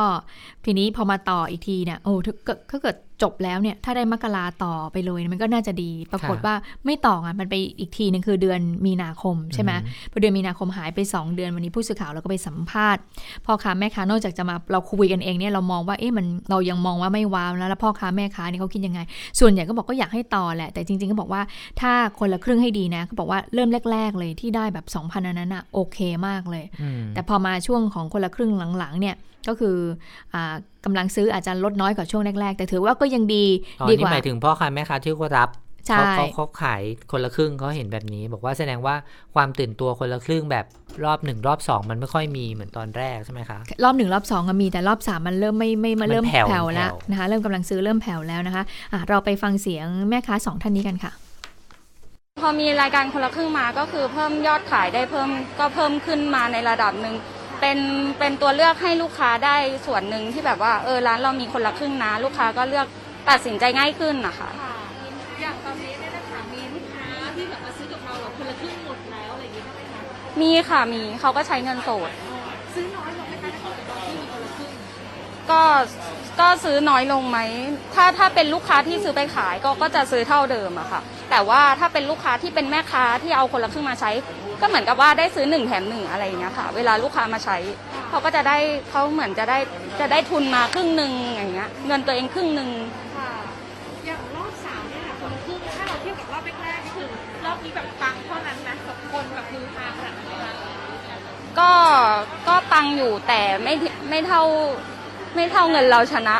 ทีนี้พอมาต่ออีกทีเนี่ยโอ้ถ้าเกิดถ้าเกิด จบแล้วเนี่ยถ้าได้มกราต่อไปเลยมันก็น่าจะดี ปรากฏค่ะว่าไม่ต่ออะมันไปอีกทีนึงคือเดือนมีนาคมใช่ไหมอืมพอเดือนมีนาคมหายไป 2 เดือนวันนี้ผู้สื่อข่าวเราก็ไปสัมภาษณ์พ่อค้าแม่ค้านอกจากจะมาเราคุยกันเองเนี่ยเรามองว่าเอ๊ะมันเรายังมองว่าไม่ว้าวแล้วแล้วพ่อค้าแม่ค้าเนี่ยเขาคิดยังไง ส่วนใหญ่ก็บอกก็อยากให้ต่อแหละแต่จริงๆก็บอกว่าถ้าคนละครึ่งให้ดีนะเขาบอกว่าเริ่มแรก ๆ เลยที่ได้แบบ2,000อันนั้นอะโอเคมากเลยอืมแต่พอมาช่วงของคนละครึ่งหลังๆเนี่ย ก็คืออากำลังซื้ออาจจะลดน้อยกว่าช่วงแรก ๆ แต่ถือว่าก็ยังดีอ๋อดีนี่กว่าหมายถึงพ่อค้าแม่ค้าที่เขารับใช่เขาเขาเขาขายคนละครึ่งเขาเห็นแบบนี้ บอกว่าแสดงว่าความตื่นตัวคนละครึ่งแบบรอบหนึ่งรอบสองมันไม่ค่อยมีเหมือนตอนแรกใช่ไหมคะรอบหนึ่งรอบสองก็มีแต่รอบสามมันเริ่มไม่ไม่มัมานเริ่มแผ่วแผ่วแล้วแผ่วนะคะเริ่มกำลังซื้อเริ่มแผ่วแล้วนะคะอะเราไปฟังเสียงแม่ค้าสองท่านนี้กันค่ะ พอมีรายการคนละครึ่งมาก็คือเพิ่มยอดขายได้เพิ่มก็เพิ่มขึ้นมาในระดับหนึ่ง เป็นเป็นตัวเลือกให้ลูกค้าได้ส่วนหนึ่งที่แบบว่าเออร้านเรามีคนละครึ่งนะ ลูกค้าก็เลือกตัดสินใจง่ายขึ้นนะคะอย่างตอนนี้เนี่ยนะคะมีลูกค้าที่แบบมาซื้อกับเราแบบคนละครึ่งหมดแล้วอะไรอย่างเงี้ยได้ไหมคะมีค่ะมีเขาก็ใช้เงินสด ซื้อน้อยลงไหมคะถ้าเกิดตอนที่มีคนละครึ่งก็ก็ซื้อน้อยลงไหม ถ้าถ้าเป็นลูกค้าที่ซื้อไปขายก็ก็จะซื้อเท่าเดิมอะค่ะ แต่ว่าถ้าเป็นลูกค้าที่เป็นแม่ค้าที่เอาคนละครึ่งมาใช้ ก็เหมือนกับว่าได้ซื้อหนึ่งแถมหนึ่งอะไรอย่างเงี้ยค่ะ เวลาลูกค้ามาใช้เขาก็จะได้เขาเหมือนจะได้จะได้ทุนมาครึ่งหนึ่งอย่างเงี้ยเงินตัวเองครึ่งหนึ่งค่ะอย่างรอบสามเนี่ยค่ะคนละครึ่งถ้าเราเทียบกับรอบแรกๆนี่คือรอบนี้แบบปังเท่านั้นนะกับคนแบบคือฮาขนาดนั้นไหมคะก็ก็ปังอยู่แต่ไม่ไม่เท่าไม่เท่าเงินเราชนะ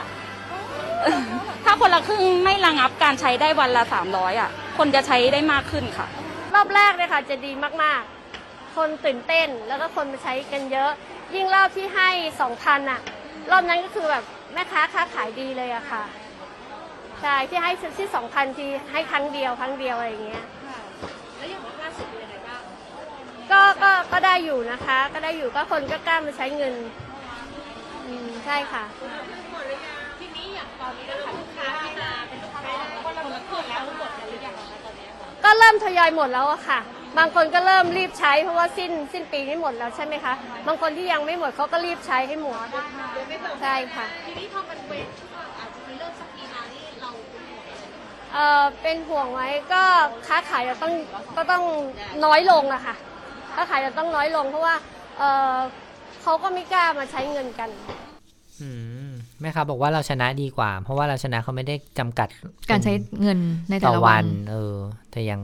ถ้าคนละครึ่งไม่ระงับการใช้ได้วันละสามร้อยอะ คนจะใช้ได้มากขึ้นค่ะ รอบแรกเลยค่ะจะดีมากๆ คนตื่นเต้นแล้วก็คนมาใช้กันเยอะ ยิ่งรอบที่ให้สองพันอะรอบนั้นก็คือแบบแม่ค้าค้าขายดีเลยอะค่ะใช่ที่ให้ที่สองพันทีให้ครั้งเดียวครั้งเดียวอะไรอย่างเงี้ยแล้วอย่างล่าสุดเป็นยังไงบ้างก็ก็ก็ได้อยู่นะคะ ก็ได้อยู่ก็คนก็กล้ามาใช้เงินอืมใช่ค่ะ ที่นี้อย่างตอนนี้นะคะลูกค้าที่มาเป็น ก็เริ่มทยอยหมดแล้วอะค่ะ บางคนก็เริ่มรีบใช้เพราะว่าสิ้นสิ้นปีนี้หมดแล้วใช่ไหมคะ บางคนที่ยังไม่หมดเขาก็รีบใช้ให้หมดใช่ค่ะ ทีนี้พอมันเว้นช่วงอาจจะมีเริ่มสักปีมานี่เราเป็นห่วงอะไรไหมเอ่อเป็นห่วงไว้ก็ค้าขายจะต้องก็ต้องน้อยลงอะค่ะ ค้าขายจะต้องน้อยลงเพราะว่าเอ่อเขาก็ไม่กล้ามาใช้เงินกัน อืม แม่ค้าบอกว่าเราชนะดีกว่า เพราะว่าเราชนะเขาไม่ได้จำกัดการใช้เงินในแต่ต่อละวัวันนเออ แต่ยัง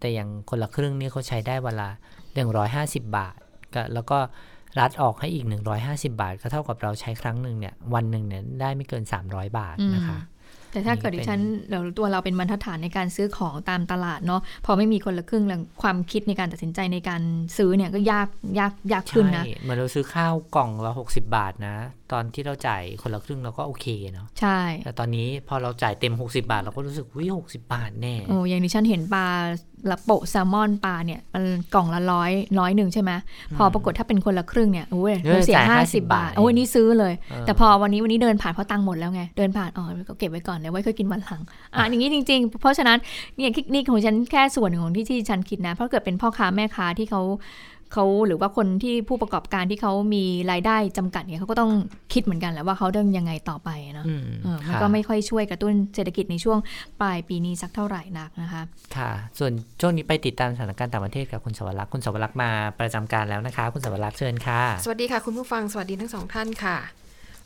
แต่ยังคนละครึ่งนี่เขาใช้ได้เวลาหนึ่งร้อยห้าสิบบาทก็แล้วก็รัดออกให้อีกหนึ่งร้อยห้าสิบาท ก็เท่ากับเราใช้ครั้งหนึ่งเนี่ย วันหนึ่งเนี่ยได้ไม่เกินสามร้อยบาทนะคะ แต่ถ้าเกิดดิฉันเราตัวเราเป็นบรรทัดฐานในการซื้อของตามตลาดเนาะพอไม่มีคนละครึ่งแล้วความคิดในการตัดสินใจในการซื้อเนี่ยก็ยากยากยากขึ้นนะใช่เหมือนเราซื้อข้าวกล่องละหกสิบาทนะ ตอนที่เราจ่ายคนละครึ่งเราก็โอเคเนาะใช่ แต่ตอนนี้พอเราจ่ายเต็ม 60 บาท เราก็รู้สึกวิหกสิบาทแน่โอ้อย่างดิฉันเห็นปลาละโปะแซลมอนปลาเนี่ยมันกล่องละร้อยร้อยหนึ่งใช่ไหมพอปรากฏถ้าเป็นคนละครึ่งเนี่ยโอ้ยเออเราเสียจ่ายห้า50สิบบาทบาทโอ้ยนี่ซื้อเลยเออแต่พอวันนี้วันนี้เดินผ่านเพราะตังค์หมดแล้วไงเดินผ่านอ๋อก็เก็บไว้ก่อนเดี๋ยวไว้ค่อยกินวันหลังอะอย่างนี้จริง ๆ เพราะฉะนั้นเนี่ยนี่ของฉันแค่ส่วนหนึ่งของที่ที่ฉันคิดนะเพราะเกิดเป็นพ่อค้าแม่ค้าที่เขา เขาหรือว่าคนที่ผู้ประกอบการที่เขามีรายได้จำกัดเนี่ยเขาก็ต้องคิดเหมือนกันแหละว่าเขาต้องยังไงต่อไปเนาะอืมเออมันค่ะก็ไม่ค่อยช่วยกระตุ้นเศรษฐกิจในช่วงปลายปีนี้สักเท่าไหร่นักนะคะ ค่ะ ส่วนช่วงนี้ไปติดตามสถานการณ์ต่างประเทศกับคุณสวรักษ์คุณสวรักษ์มาประจำการแล้วนะคะ คุณสวรักษ์เชิญค่ะ สวัสดีค่ะคุณผู้ฟังสวัสดีทั้งสองท่านค่ะ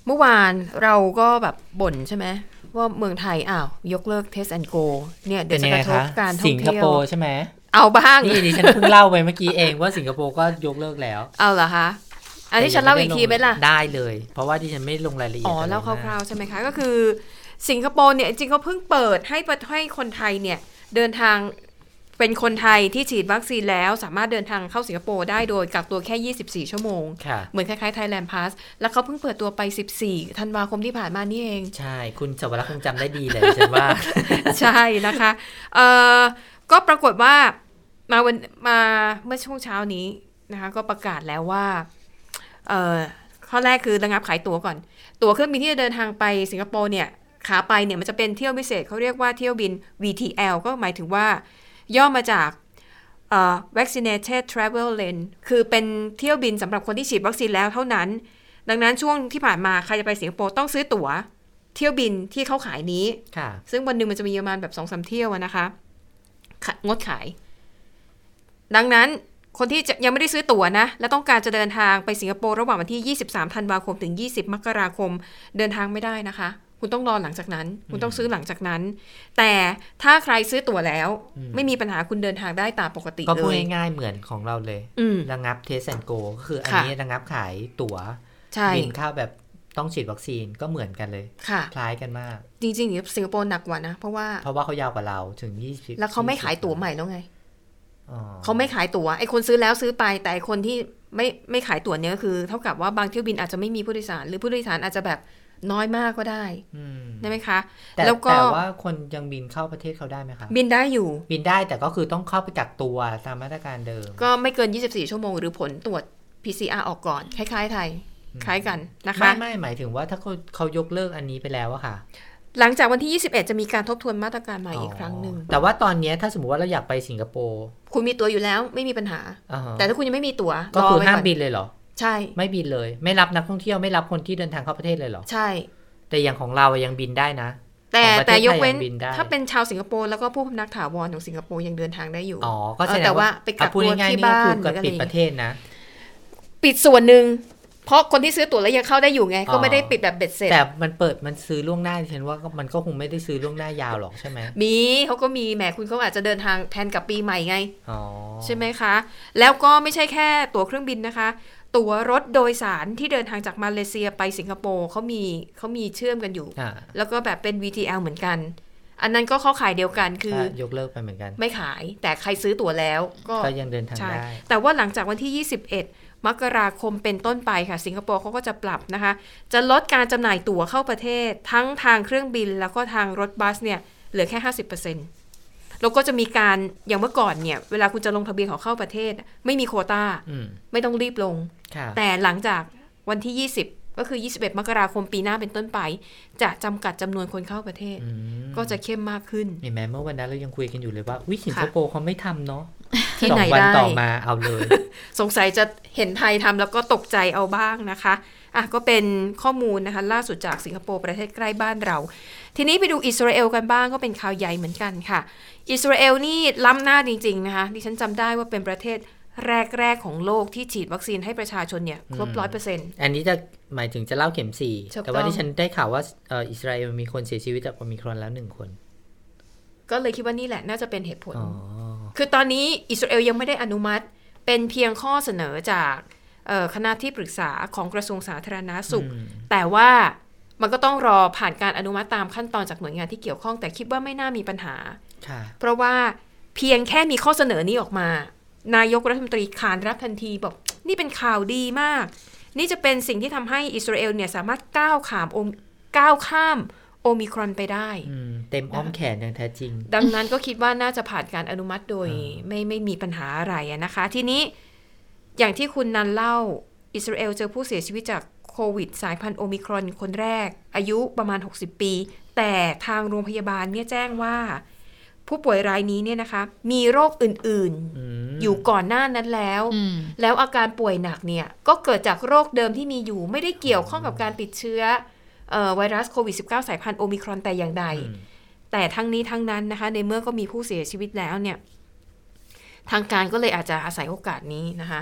เมื่อวานเราก็แบบบ่นใช่ไหมว่าเมืองไทยอ้าวยกเลิก Test and Go เนี่ยเดี๋เป็ยวนจะยังกไงระทบคะการท่อสิงงคเที่ยโปวร์ใช่ไหม เอาบ้าง นี่ดิฉันเพิ่งเล่าไปเมื่อกี้เองว่าสิงคโปร์ก็ยกเลิกแล้ว เอาเหรอคะอันนี้ฉันเล่าอีกทีไหมล่ะ ได้เลย เพราะว่าดิฉันไม่ลงรายละเอียด อ๋ออะไรเล่าคมกร่าวๆใช่ไหมคะ ก็คือ สิงคโปร์เนี่ยจริงๆเขาเพิ่งเปิดให้ประให้คนไทยเนี่ยเดินทางไปเป็นคนไทยที่ฉีดวัคซีนแล้วสามารถเดินทางเข้าสิงคโปร์ได้โดยกักตัวแค่ 24 ชั่วโมงค่ะเหมือนคล้ายๆ Thailand Pass แล้วเขาเพิ่งเปิดตัวไป 14 ธันวาคมที่ผ่านมานี่เอง ใช่ คุณสวรรค์คงจำได้ดีเลยฉันว่า ใช่นะคะ เอ่อ ก็ปรากฏว่า มาวันมาเมื่อช่วงเช้านี้นะคะ ก็ประกาศแล้วว่า เอ่อข้อแรกคือระงับขายตั๋วก่อน ตั๋วเครื่องบินที่จะเดินทางไปสิงคโปร์เนี่ยขาไปเนี่ยมันจะเป็นเที่ยวพิเศษเขาเรียกว่าเที่ยวบิน VTL ก็หมายถึงว่า ย่อมาจากเอ่อ vaccinated travel lane คือเป็นเที่ยวบินสำหรับคนที่ฉีดวัคซีนแล้วเท่านั้น ดังนั้นช่วงที่ผ่านมาใครจะไปสิงคโปร์ต้องซื้อตั๋ว เที่ยวบินที่เขาขายนี้ค่ะซึ่งวันหนึ่งมันจะมีประมาณแบบสองสามเที่ยวอะนะคะขะงดขาย ดังนั้นคนที่จะยังไม่ได้ซื้อตั๋วนะ และต้องการจะเดินทางไปสิงคโปร์ระหว่างวันที่ 23 ธันวาคมถึง 20 มกราคมเดินทางไม่ได้นะคะ คุณต้องรอหลังจากนั้น คุณต้องซื้อหลังจากนั้น แต่ถ้าใครซื้อตั๋วแล้วอืมไม่มีปัญหาคุณเดินทางได้ตามปกติก็เลพูดยง่ายๆเหมือนของเราเลยอืมระงับ Test and Go ก็คืออันค่ะนี้ระงับขายตั๋วใช่บินเข้าแบบต้องฉีดวัคซีนก็เหมือนกันเลยค่ะคล้ายกันมาก จริงๆสิงคโปร์หนักกว่านะเพราะว่าเพราะว่าเขายาวกว่าเราถึง 20 แล้วเขาไม่ขายตั๋วใหม่แล้วไงอ๋อ เขาไม่ขายตั๋วไอ้คนซื้อแล้วซื้อไป แต่ไอ้คนที่ไม่ไม่ขายตั๋วเนี่ยก็คือ เท่ากับว่าบางเที่ยวบินอาจจะไม่มีผู้โดยสาร หรือผู้โดยสารอาจจะแบบน้อยมากก็ได้อืมได้ไหมคะแต่แล้วก็แต่ว่าคนยังบินเข้าประเทศเขาได้ไหมคะ บินได้อยู่ บินได้แต่ก็คือต้องเข้าไปกักตัวตามมาตรการเดิม ก็ไม่เกิน 24 ชั่วโมงหรือผลตรวจ PCR ออกก่อน คล้าย ๆ ไทย คล้ายกันนะคะ ไม่ไม่หมายถึงว่าถ้าเขาเขายกเลิกอันนี้ไปแล้วอะค่ะ หลังจากวันที่ 21 จะมีการทบทวนมาตรการใหม่อีกครั้งหนึ่งแต่ว่าตอนเนี้ยถ้าสมมติว่าเราอยากไปสิงคโปร์คุณมีตั๋วอยู่แล้วไม่มีปัญหาอ่าฮะแต่ถ้าคุณยังไม่มีตั๋วก็คือรไว้ห้ามก่นบินเลยเหรอ ใช่ ไม่บินเลย ไม่รับนักท่องเที่ยวไม่รับคนที่เดินทางเข้าประเทศเลยเหรอ ใช่ แต่อย่างของเราอะยังบินได้นะ แต่ของประเทศแต่ยกเว้นไทยยังบินได้ถ้าเป็นชาวสิงคโปร์แล้วก็ผู้พำนักถาวรของสิงคโปร์ยังเดินทางได้อยู่อ๋อก็แสเออดแต่งว่าว่าไปกักอะพูดตัวง่ายๆที่นี่ก็บ้าคืนอหก็รืออะไรปิดประเทศนะ ปิดส่วนหนึ่ง เพราะคนที่ซื้อตั๋วแล้วยังเข้าได้อยู่ไง ก็อ๋อไม่ได้ปิดแบบเบ็ดเสร็จแต่มันเปิดมันซื้อล่วงหน้าดิฉันว่าก็มันก็คงไม่ได้ซื้อล่วงหน้ายาวหรอกใช่ไหมมีเขาก็มีแหมคุณเขาอาจจะเดินทางแทนกับปีใหม่ไงอ๋อใช่ไหมคะ แล้วก็ไม่ใช่แค่ตั๋วเครื่องบินนะคะ ตั๋วรถโดยสารที่เดินทางจากมาเลเซียไปสิงคโปร์เขามีเขามีเชื่อมกันอยู่อ่าแล้วก็แบบเป็น VTL เหมือนกัน อันนั้นก็เข้าขายเดียวกันคือก็ยกเลิกไปเหมือนกัน ไม่ขายแต่ใครซื้อตั๋วแล้วก็ก็ยังเดินทางใช่ได้แต่ว่าหลังจากวันที่ 21 มกราคมเป็นต้นไปค่ะ สิงคโปร์เขาก็จะปรับนะคะ จะลดการจำหน่ายตั๋วเข้าประเทศ ทั้งทางเครื่องบินแล้วก็ทางรถบัสเนี่ยเหลือแค่ 50%แล้วก็จะมีการอย่างเมื่อก่อนเนี่ย เวลาคุณจะลงทะเบียนขอเข้าประเทศ ไม่มีโควตาอืมไม่ต้องรีบลงค่ะแต่หลังจากวันที่ 20ก็คือ 21 มกราคมปีหน้าเป็นต้นไป จะจำกัดจำนวนคนเข้าประเทศอืมก็จะเข้มมากขึ้นเห็นไหมเมื่อวันนั้นเรายังคุยกันอยู่เลยว่าวิสิงคโปร์เขาไม่ทำเนาะ ที่สอไหนงวันได้ต่อมาเอาเลย สงสัยจะเห็นไทยทำแล้วก็ตกใจเอาบ้างนะคะอะก็เป็นข้อมูลนะคะล่าสุดจากสิงคโปร์ประเทศใกล้บ้านเรา ทีนี้ไปดูอิสราเอลกันบ้างก็เป็นข่าวใหญ่เหมือนกันค่ะ อิสราเอลนี่ล้ำหน้าจริง ๆ นะคะดิฉันจำได้ว่าเป็นประเทศแรก ๆ ของโลกที่ฉีดวัคซีนให้ประชาชนเนี่ยครบอืมร้อยเปอร์เซ็นต์อันนี้จะหมายถึงจะเล่าเข็มสี่ถูกแต่ว่าต้องที่ฉันได้ข่าวว่าเอ่ออิสราเอลมีคนเสียชีวิตจากโอมิครอนแล้วหนึ่งคน ก็เลยคิดว่านี่แหละน่าจะเป็นเหตุผลอ๋อคือตอนนี้อิสราเอลยังไม่ได้อนุมัติ เป็นเพียงข้อเสนอจากเอ่อคณะที่ปรึกษาของกระทรวงสาธารณาสุขอืมแต่ว่ามันก็ต้องรอผ่านการอนุมัติตามขั้นตอนจากหน่วยงานที่เกี่ยวข้อง แต่คิดว่าไม่น่ามีปัญหาค่ะเพราะว่าเพียงแค่มีข้อเสนอนี้ออกมา นายกรัฐมนตรีขานรับทันทีบอกนี่เป็นข่าวดีมาก นี่จะเป็นสิ่งที่ทำให้อิสราเอลเนี่ยสามารถก้าวขามโอมก้าวข้าม โอมิครอนไปได้อืมเต็มอ้อมแขนอย่างแท้จริง ดังนั้นก็คิดว่าน่าจะผ่านการอนุมัติโดยอ่าไม่ไม่มีปัญหาอะไรอะนะคะ ทีนี้อย่างที่คุณนันเล่า อิสราเอลเจอผู้เสียชีวิตจากโควิดสายพันธุ์โอมิครอนคนแรก อายุประมาณ 60 ปี แต่ทางโรงพยาบาลเนี่ยแจ้งว่า ผู้ป่วยรายนี้เนี่ยนะคะ มีโรคอื่นอืมๆอยู่ก่อนหน้านั้นแล้วอืมแล้วอาการป่วยหนักเนี่ย ก็เกิดจากโรคเดิมที่มีอยู่ ไม่ได้เกี่ยวข้องกับการติดเชื้อเออ ไวรัสโควิด -19 สายพันธุ์โอมิครอนแต่อย่างใดอืมแต่ทั้งนี้ทั้งนั้นนะคะ ในเมื่อก็มีผู้เสียชีวิตแล้วเนี่ย ทางการก็เลยอาจจะอาศัยโอกาสนี้นะคะ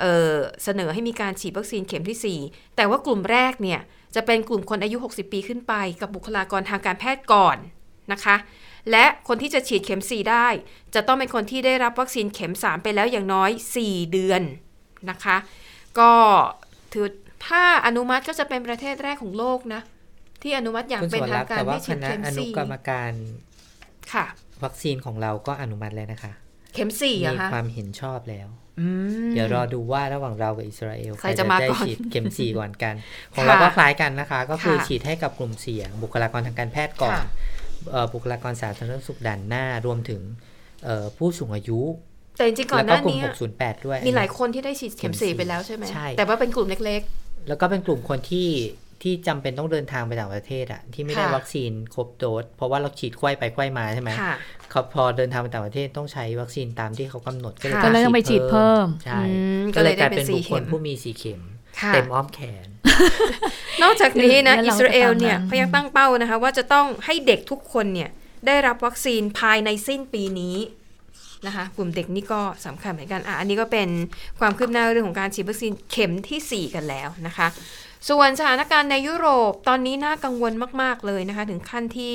เอ่อเสนอให้มีการฉีดวัคซีนเข็มที่ 4 แต่ว่ากลุ่มแรกเนี่ยจะเป็นกลุ่มคนอายุ 60 ปีขึ้นไป กับบุคลากรทางการแพทย์ก่อนนะคะ และคนที่จะฉีดเข็ม 4 ได้ จะต้องเป็นคนที่ได้รับวัคซีนเข็ม 3 ไปแล้วอย่างน้อย 4 เดือนนะคะ ก็ถือ ถ้าอนุมัติก็จะเป็นประเทศแรกของโลกนะ ที่อนุมัติอย่างคุณสเป็นวรทางรค์การแต่ว่าให้คฉีดณะเข็มอนุสี่กรรมการค่ะ วัคซีนของเราก็อนุมัติแล้วนะคะ เข็มสี่มีอะคะความเห็นชอบแล้วอืมเดี๋ยวรอดูว่าระหว่างเรากับอิสราเอลใครจะมาได้ก่อนฉีดเข็มสี่ก่อนกัน ของค่ะเราก็คล้ายกันนะคะ ก็คือค่ะฉีดให้กับกลุ่มเสี่ยง บุคลากรทางการแพทย์ก่อนค่ะเอ่อบุคลากรสาธารณสุขด่านหน้ารวมถึงเอ่อผู้สูงอายุ แต่จริงๆก่อนแล้วหก็น้ากลุ่มนี้อะ608ด้วยมีหลายคนที่ได้ฉีดเข็มสี่ไปแล้วใช่ไหมใช่แต่ว่าเป็นกลุ่มเล็ก แล้วก็เป็นกลุ่มคนที่ที่จำเป็นต้องเดินทางไปต่างประเทศอะที่ไม่ได้ค่ะวัคซีนครบโดสเพราะว่าเราฉีดไข้ไปไข้มาใช่ไหมค่ะเขาพอเดินทางไปต่างประเทศต้องใช้วัคซีนตามที่เขากำหนดก็เลยก็เลยต้องไปฉีดเพิ่มใช่อืมก็เลยก็เลยได้กลายเป็นเป็นสี่บุคคลเข็มผู้มีสีเข็มค่ะเต็มอ้อมแขนๆนอกจากนี้นะแล้วอิเราสราเอลจะตามเนี่ยนั้นเขายังตั้งเป้านะคะ ว่าจะต้องให้เด็กทุกคนเนี่ยได้รับวัคซีนภายในสิ้นปีนี้ นะคะกลุ่มเด็กนี่ก็สำคัญเหมือนกันอะอันนี้ก็เป็นความคืบหน้าเรื่องของการฉีดวัคซีนเข็มทีสี่ 4 กันแล้วนะคะ ส่วนสถานการณ์ในยุโรปตอนนี้น่ากังวลมาก ๆ เลยนะคะ ถึงขั้นที่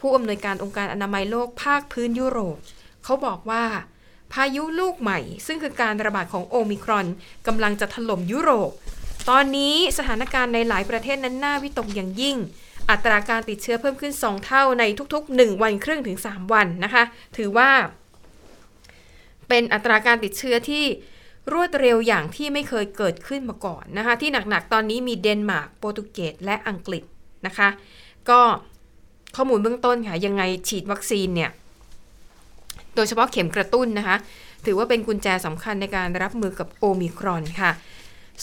ผู้อำนวยการองค์การอนามัยโลกภาคพื้นยุโรป เขาบอกว่าพายุลูกใหม่ ซึ่งคือการระบาดของโอมิครอนกำลังจะถล่มยุโรป ตอนนี้สถานการณ์ในหลายประเทศนั้นน่าวิตกอย่างยิ่ง อัตราการติดเชื้อเพิ่มขึ้น 2 เท่าในทุกๆ 1 วันครึ่งถึง 3 วันนะคะ ถือว่า เป็นอัตราการติดเชื้อที่รวดเร็วอย่างที่ไม่เคยเกิดขึ้นมาก่อนนะคะ ที่หนักๆ ตอนนี้มีเดนมาร์กโปรตุเกสและอังกฤษนะคะ ก็ข้อมูลเบื้องต้นค่ะ ยังไงฉีดวัคซีนเนี่ย โดยเฉพาะเข็มกระตุ้นนะคะ ถือว่าเป็นกุญแจสำคัญในการรับมือกับโอมิครอนค่ะ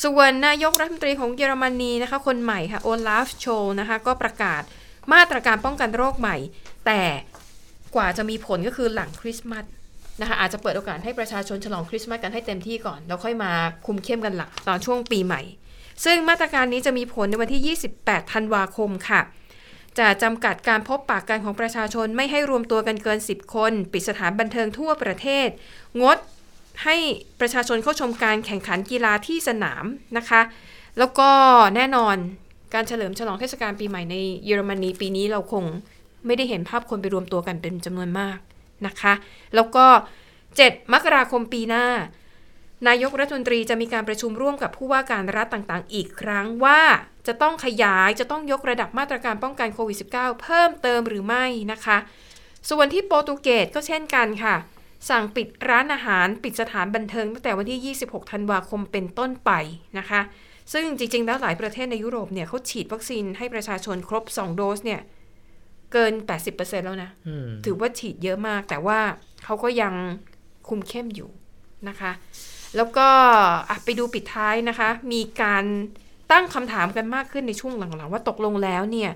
ส่วนนายกรัฐมนตรีของเยอรมนีนะคะ คนใหม่ค่ะโอลาฟโชลนะคะ ก็ประกาศมาตรการป้องกันโรคใหม่ แต่กว่าจะมีผลก็คือหลังคริสต์มาส นะคะอาจจะเปิดโอกาสให้ประชาชนฉลองคริสต์มาสกันให้เต็มที่ก่อน แล้วค่อยมาคุมเข้มกันหลังตอนช่วงปีใหม่ ซึ่งมาตรการนี้จะมีผลในวันที่ 28 ธันวาคมค่ะ จะจำกัดการพบปากกันของประชาชนไม่ให้รวมตัวกันเกิน 10 คน ปิดสถานบันเทิงทั่วประเทศ งดให้ประชาชนเข้าชมการแข่งขันกีฬาที่สนามนะคะ แล้วก็แน่นอนการเฉลิมฉลองเทศกาลปีใหม่ในเยอรมนีปีนี้เราคงไม่ได้เห็นภาพคนไปรวมตัวกันเป็นจำนวนมาก นะคะ แล้วก็ 7 มกราคมปีหน้า นายกรัฐมนตรีจะมีการประชุมร่วมกับผู้ว่าการรัฐต่างๆ อีกครั้งว่าจะต้องขยายจะต้องยกระดับมาตรการป้องกันโควิด -19 เพิ่มเติมหรือไม่นะคะ ส่วนที่โปรตุเกสก็เช่นกันค่ะ สั่งปิดร้านอาหารปิดสถานบันเทิงตั้งแต่วันที่ 26 ธันวาคมเป็นต้นไปนะคะซึ่งจริงๆ แล้วหลายประเทศในยุโรปเนี่ยเขาฉีดวัคซีนให้ประชาชนครบ 2 โดสเนี่ย เกิน 80%แล้วนะอืมถือว่าฉีดเยอะมาก แต่ว่าเขาก็ยังคุมเข้มอยู่นะคะ แล้วก็อะไปดูปิดท้ายนะคะ มีการตั้งคำถามกันมากขึ้นในช่วงหลังๆ ว่าตกลงแล้วเนี่ย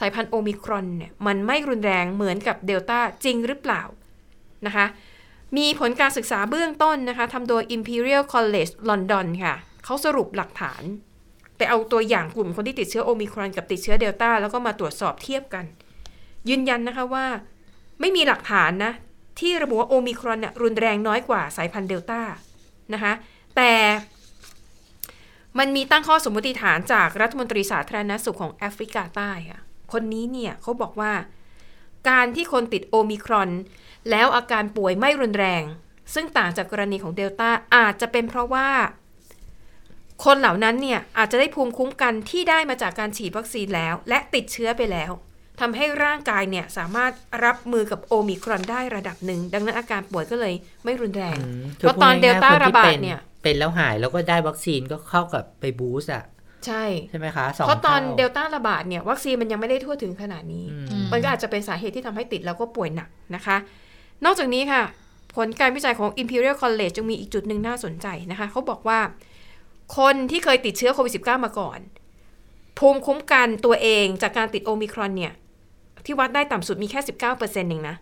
สายพันธุ์โอมิครอนเนี่ยมันไม่รุนแรงเหมือนกับเดลต้าจริงหรือเปล่านะคะ มีผลการศึกษาเบื้องต้นนะคะทำโดย Imperial College London ค่ะเขาสรุปหลักฐานไปเอาตัวอย่างกลุ่มคนที่ติดเชื้อโอมิครอนกับติดเชื้อเดลต้าแล้วก็มาตรวจสอบเทียบกัน ยืนยันนะคะว่า ไม่มีหลักฐานนะ ที่ระบุว่าโอมิครอนเนี่ยรุนแรงน้อยกว่าสายพันธุ์เดลต้านะคะแต่มันมีตั้งข้อสมมติฐานจากรัฐมนตรีสาธารณสุขของแอฟริกาใต้อะคนนี้เนี่ยเขาบอกว่า การที่คนติดโอมิครอน แล้วอาการป่วยไม่รุนแรง ซึ่งต่างจากกรณีของเดลต้าอาจจะเป็นเพราะว่า คนเหล่านั้นเนี่ยอาจจะได้ภูมิคุ้มกันที่ได้มาจากการฉีดวัคซีนแล้ว และติดเชื้อไปแล้ว ทำให้ร่างกายเนี่ยสามารถรับมือกับโอมิครอนได้ระดับหนึ่ง ดังนั้นอาการป่วยก็เลยไม่รุนแรงเพราะตอนเดลต้าระบาดเนี่ย เป็นแล้วหายแล้วก็ได้วัคซีนก็เข้ากับไปบูสต์อะใช่ใช่ไหมคะสองเพราะตอนท่เดลต้าระบาดเนี่ยวัคซีนมันยังไม่ได้ทั่วถึงขนาดนี้ มันก็อาจจะเป็นสาเหตุที่ทำให้ติดแล้วก็ป่วยหนักนะคะ นอกจากนี้ค่ะ ผลการวิจัยของ Imperial College ยังมีอีกจุดหนึ่งน่าสนใจนะคะเขาบอกว่า คนที่เคยติดเชื้อโควิด -19 มาก่อน ภูมิคุ้มกันตัวเองจากการติดโอมิครอนเนี่ย ที่วัดได้ต่ำสุดมีแค่ 19%เองนะ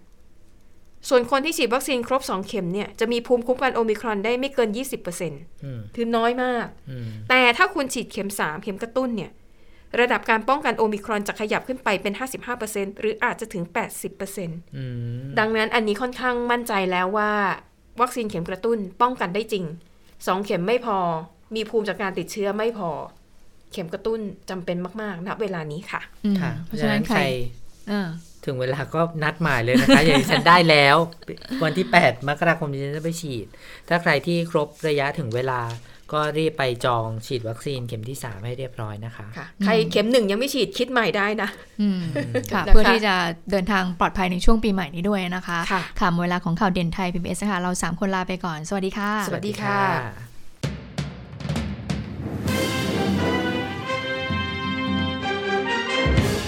ส่วนคนที่ฉีดวัคซีนครบ 2 เข็มเนี่ยจะมีภูมิคุ้มกันโอมิครอนได้ไม่เกิน 20%อืมคือน้อยมากอืมแต่ถ้าคุณฉีดเข็ม 3 เข็มกระตุ้นเนี่ยระดับการป้องกันโอมิครอนจะขยับขึ้นไปเป็น 55%หรืออาจจะถึง 80%อืมดังนั้นอันนี้ค่อนข้างมั่นใจแล้วว่า วัคซีนเข็มกระตุ้นป้องกันได้จริง 2 เข็มไม่พอ มีภูมิจากการติดเชื้อไม่พอ เข็มกระตุ้นจำเป็นมาก ๆ ณ เวลานี้ค่ะอืมค่ะเพราะฉะนั้นใครเออ ถึงเวลาก็นัดหมายเลยนะคะ อย่างที่ฉันได้แล้ว วันที่ 8 มกราคมนี้ฉันจะไปฉีด ถ้าใครที่ครบระยะถึงเวลาก็รีบไปจองฉีดวัคซีนเข็มที่ 3 ให้เรียบร้อยนะคะค่ะใครเข็มหนึ่งยังไม่ฉีดคิดใหม่ได้นะอืมค่ะนะคะเพื่อที่จะเดินทางปลอดภัยในช่วงปีใหม่นี้ด้วยนะคะค่ะค่ะหมดเวลาของข่าวเด่นไทย PBS ค่ะเรา 3 คนลาไปก่อน สวัสดีค่ะ สวัสดีค่ะ